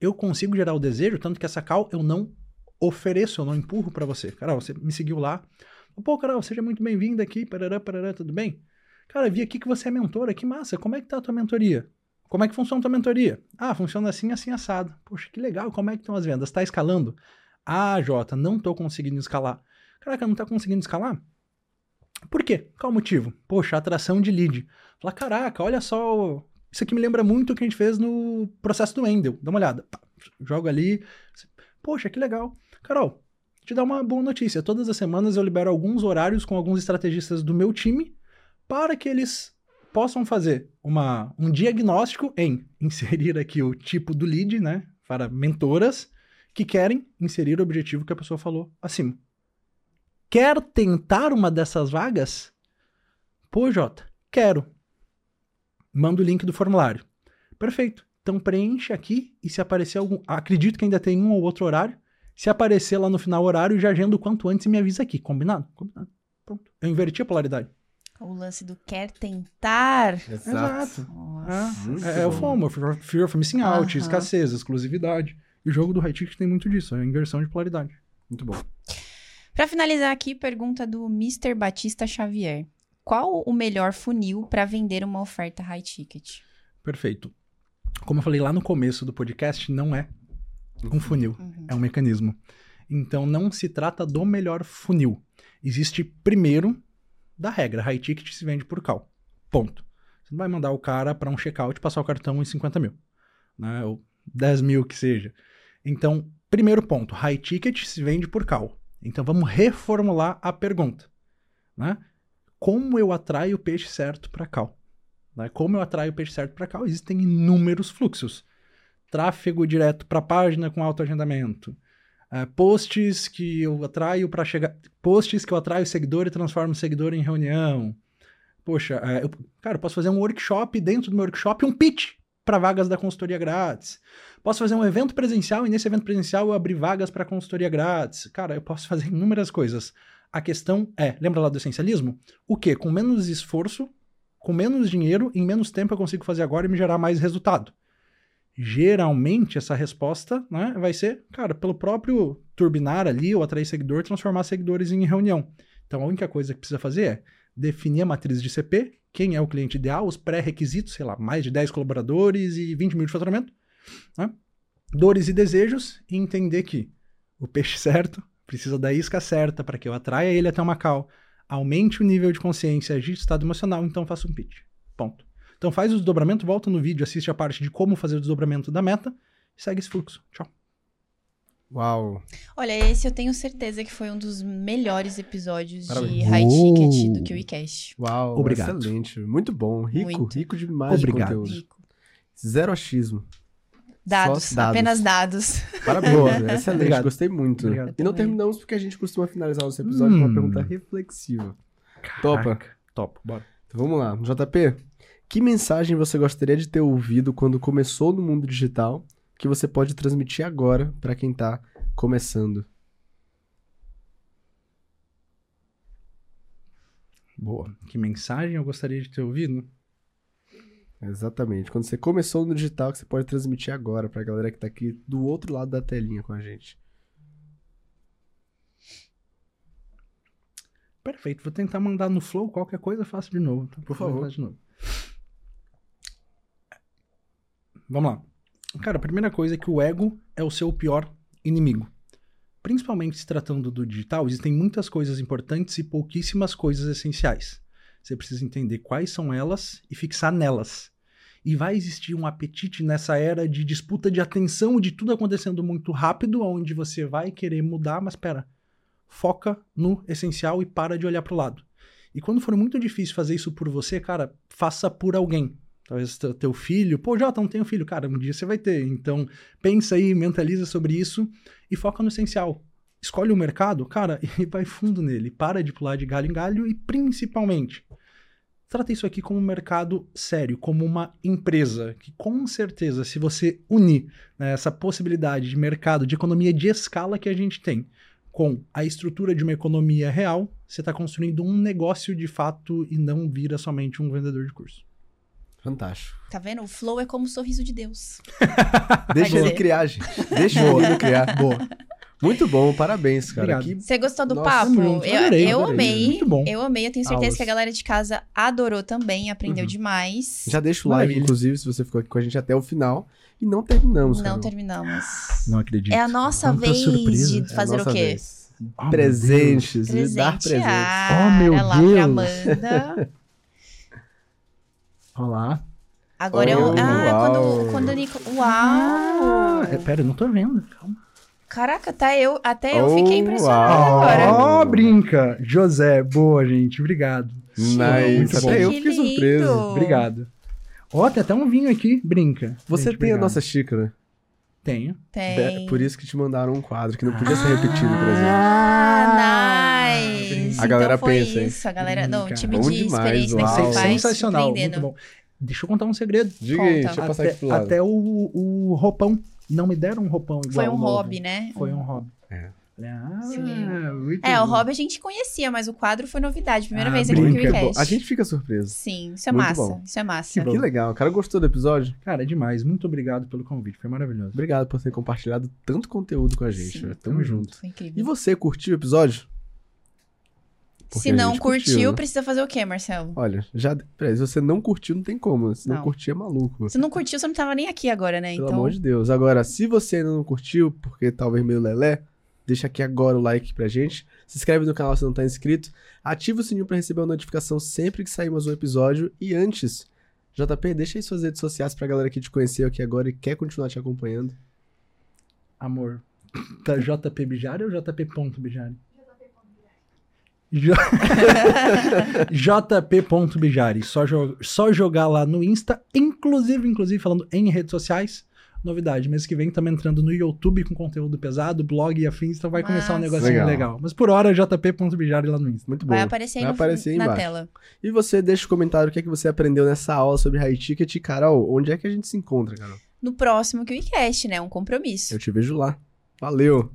eu consigo gerar o desejo, tanto que essa call eu não ofereço, eu não empurro para você. Cara, você me seguiu lá. Pô, Carol, seja muito bem-vindo aqui, parará, parará, tudo bem? Cara, vi aqui que você é mentora, que massa, como é que tá a tua mentoria? Como é que funciona a tua mentoria? Ah, funciona assim, assim, assado. Poxa, que legal, como é que estão as vendas? Tá escalando? Ah, Jota, não tô conseguindo escalar. Caraca, não tá conseguindo escalar? Por quê? Qual o motivo? Poxa, atração de lead. Fala, caraca, olha só, isso aqui me lembra muito o que a gente fez no processo do Endel. Dá uma olhada. Joga ali. Poxa, que legal. Carol, te dar uma boa notícia. Todas as semanas eu libero alguns horários com alguns estrategistas do meu time para que eles possam fazer uma, um diagnóstico em inserir aqui o tipo do lead, né? Para mentoras que querem inserir o objetivo que a pessoa falou acima. Quer tentar uma dessas vagas? Pô, Jota, quero. Manda o link do formulário. Perfeito. Então preenche aqui e se aparecer algum. Acredito que ainda tem um ou outro horário. Se aparecer lá no final horário, já agendo o quanto antes e me avisa aqui. Combinado? Combinado. Pronto. Eu inverti a polaridade. O lance do quer tentar. Exato. Nossa. Muito É, é o. FOMO, Fear of Missing Out, Aham. escassez, exclusividade. E o jogo do High Ticket tem muito disso, é a inversão de polaridade. Muito bom. Pra finalizar aqui, pergunta do Mr. Batista Xavier. Qual o melhor funil para vender uma oferta high ticket? Perfeito. Como eu falei lá no começo do podcast, não é um funil, Uhum. é um mecanismo. Então não se trata do melhor funil. Existe primeiro da regra, high ticket se vende por cal. Ponto. Você não vai mandar o cara para um checkout passar o cartão em 50 mil, né? ou 10 mil que seja. Então, primeiro ponto, high ticket se vende por cal. Então vamos reformular a pergunta. Né? Como eu atraio o peixe certo para cal? Né? Como eu atraio o peixe certo para cal? Existem inúmeros fluxos. Tráfego direto para a página com autoagendamento. É, posts que eu atraio para chegar. Posts que eu atraio seguidor e transformo o seguidor em reunião. Poxa, é, eu, cara, eu posso fazer um workshop dentro do meu workshop, um pitch para vagas da consultoria grátis. Posso fazer um evento presencial e nesse evento presencial eu abrir vagas para consultoria grátis. Cara, eu posso fazer inúmeras coisas. A questão é, lembra lá do essencialismo? O que? Com menos esforço, com menos dinheiro, em menos tempo eu consigo fazer agora e me gerar mais resultado. Geralmente essa resposta né, vai ser, cara, pelo próprio turbinar ali ou atrair seguidor, transformar seguidores em reunião. Então a única coisa que precisa fazer é definir a matriz de CP, quem é o cliente ideal, os pré-requisitos, sei lá, mais de 10 colaboradores e 20 mil de faturamento, né? dores e desejos, e entender que o peixe certo precisa da isca certa para que eu atraia ele até uma cal, aumente o nível de consciência, agite o estado emocional, então faça um pitch. Ponto. Então faz o desdobramento, volta no vídeo, assiste a parte de como fazer o desdobramento da meta e segue esse fluxo. Tchau. Uau. Olha, esse eu tenho certeza que foi um dos melhores episódios de Parabéns. High Uou. Ticket do KiwiCast. Uau. Obrigado. Excelente. Muito bom. Rico, Muito. rico demais Obrigado. de conteúdo. Rico. Zero achismo. Dados, dados. apenas dados. Parabéns. Boa. Excelente. Obrigado. Gostei muito. Obrigado e não também. terminamos porque a gente costuma finalizar os episódios com Hum. uma pergunta reflexiva. Topa. Caraca. Top, bora. Então vamos lá. JP, que mensagem você gostaria de ter ouvido quando começou no mundo digital que você pode transmitir agora para quem tá começando? Boa. Que mensagem eu gostaria de ter ouvido? Exatamente. Quando você começou no digital, que você pode transmitir agora pra galera que tá aqui do outro lado da telinha com a gente. Perfeito. Vou tentar mandar no flow qualquer coisa, faço de novo. tá? Por favor. De novo. Vamos lá. Cara, a primeira coisa é que o ego é o seu pior inimigo. Principalmente se tratando do digital, existem muitas coisas importantes e pouquíssimas coisas essenciais. Você precisa entender quais são elas e fixar nelas. E vai existir um apetite nessa era de disputa de atenção e de tudo acontecendo muito rápido, onde você vai querer mudar, mas espera, foca no essencial e para de olhar para o lado. E quando for muito difícil fazer isso por você, cara, faça por alguém. Talvez teu filho, pô, Jota, não tenho filho. Cara, um dia você vai ter. Então, pensa aí, mentaliza sobre isso e foca no essencial. Escolhe o mercado, cara, e vai fundo nele. Para de pular de galho em galho e, principalmente, trata isso aqui como um mercado sério, como uma empresa, que com certeza, se você unir né, essa possibilidade de mercado, de economia de escala que a gente tem, com a estrutura de uma economia real, você está construindo um negócio de fato e não vira somente um vendedor de curso. Fantástico. Tá vendo? O flow é como o sorriso de Deus. Deixa ele criar, gente. Deixa ele criar. Boa. Muito bom, parabéns, cara. Obrigado. Que Você gostou do Nossa, papo? muito. Eu, Adorei, eu adorei. amei. Muito bom. Eu amei. Eu tenho certeza Aulas. que a galera de casa adorou também, aprendeu Uhum. demais. Já deixa o like, Maravilha. inclusive, se você ficou aqui com a gente até o final. E não terminamos, Não Carol. terminamos. Não acredito. É a nossa Quanta vez surpresa. de É fazer o nossa quê? vez. Oh, presentes, de dar presentes. Oh, meu lá pra Deus. Amanda. Deus. Olha lá. Agora eu. Oh, Ah, uau. quando, quando o Nico. Uau! Ah, é, pera, eu não tô vendo. Calma. Caraca, tá eu, até eu Oh, fiquei impressionada uau. agora. Ó, brinca. José, boa, gente. Obrigado. Nice. Muito bom. Até eu Que fiquei surpreso. Obrigado. Ó, tem até um vinho aqui. Brinca. Você Gente, tem a obrigado. nossa xícara. Tenho. Tem. É por isso que te mandaram um quadro que não podia ser repetido o presente. Ah, nice. A galera então foi pensa, hein? isso, a galera. Não, time Bom de demais, experiência uau. que você faz. Sensacional. Muito bom. Deixa eu contar um segredo. Diga aí, Conta. deixa eu passar até aqui pro lado. até o, o roupão. Não me deram um roupão igual Foi um o novo. hobby, né? Foi um hobby. É. Ah, É, o bom. hobby a gente conhecia, mas o quadro foi novidade. Primeira Ah, vez aqui no. KiwiCast. A gente fica surpreso. Sim, isso é Muito massa. bom. Isso é massa. Que Que legal. O cara gostou do episódio? Cara, é demais. Muito obrigado pelo convite. Foi maravilhoso. Obrigado por ter compartilhado tanto conteúdo com a gente. Sim. velho. Tamo Tamo junto. Foi incrível. E você, curtiu o episódio? Porque Se a não curtiu, curtiu, né? precisa fazer o quê, Marcelo? Olha, já. Peraí, se você não curtiu, não tem como. Se não, Não. curtir, é maluco. Se não curtiu, você não tava nem aqui agora, né? Pelo então, amor de Deus. Agora, se você ainda não curtiu, porque tá o vermelho lelé, deixa aqui agora o like pra gente. Se inscreve no canal se não tá inscrito. Ativa o sininho pra receber uma notificação sempre que sair mais um episódio. E antes, JP, deixa aí suas redes sociais pra galera que te conheceu aqui agora e quer continuar te acompanhando. Amor. Tá JP Bijari ou JP.Bijari? J- JP.Bijari. Só, jo só jogar lá no Insta, inclusive, inclusive, falando em redes sociais. Novidade, mês que vem estamos entrando no YouTube com conteúdo pesado, blog e afins, então vai começar um negocinho Legal. legal. Mas por hora, JP.Bijari lá no Insta. Muito bom. vai aparecer aí Vai no- aparecer aí na embaixo. tela. E você deixa o comentário o que é que você aprendeu nessa aula sobre High Ticket. E, Carol, onde é que a gente se encontra, Carol? No próximo KiwiCast, né? Um compromisso. Eu te vejo lá. Valeu!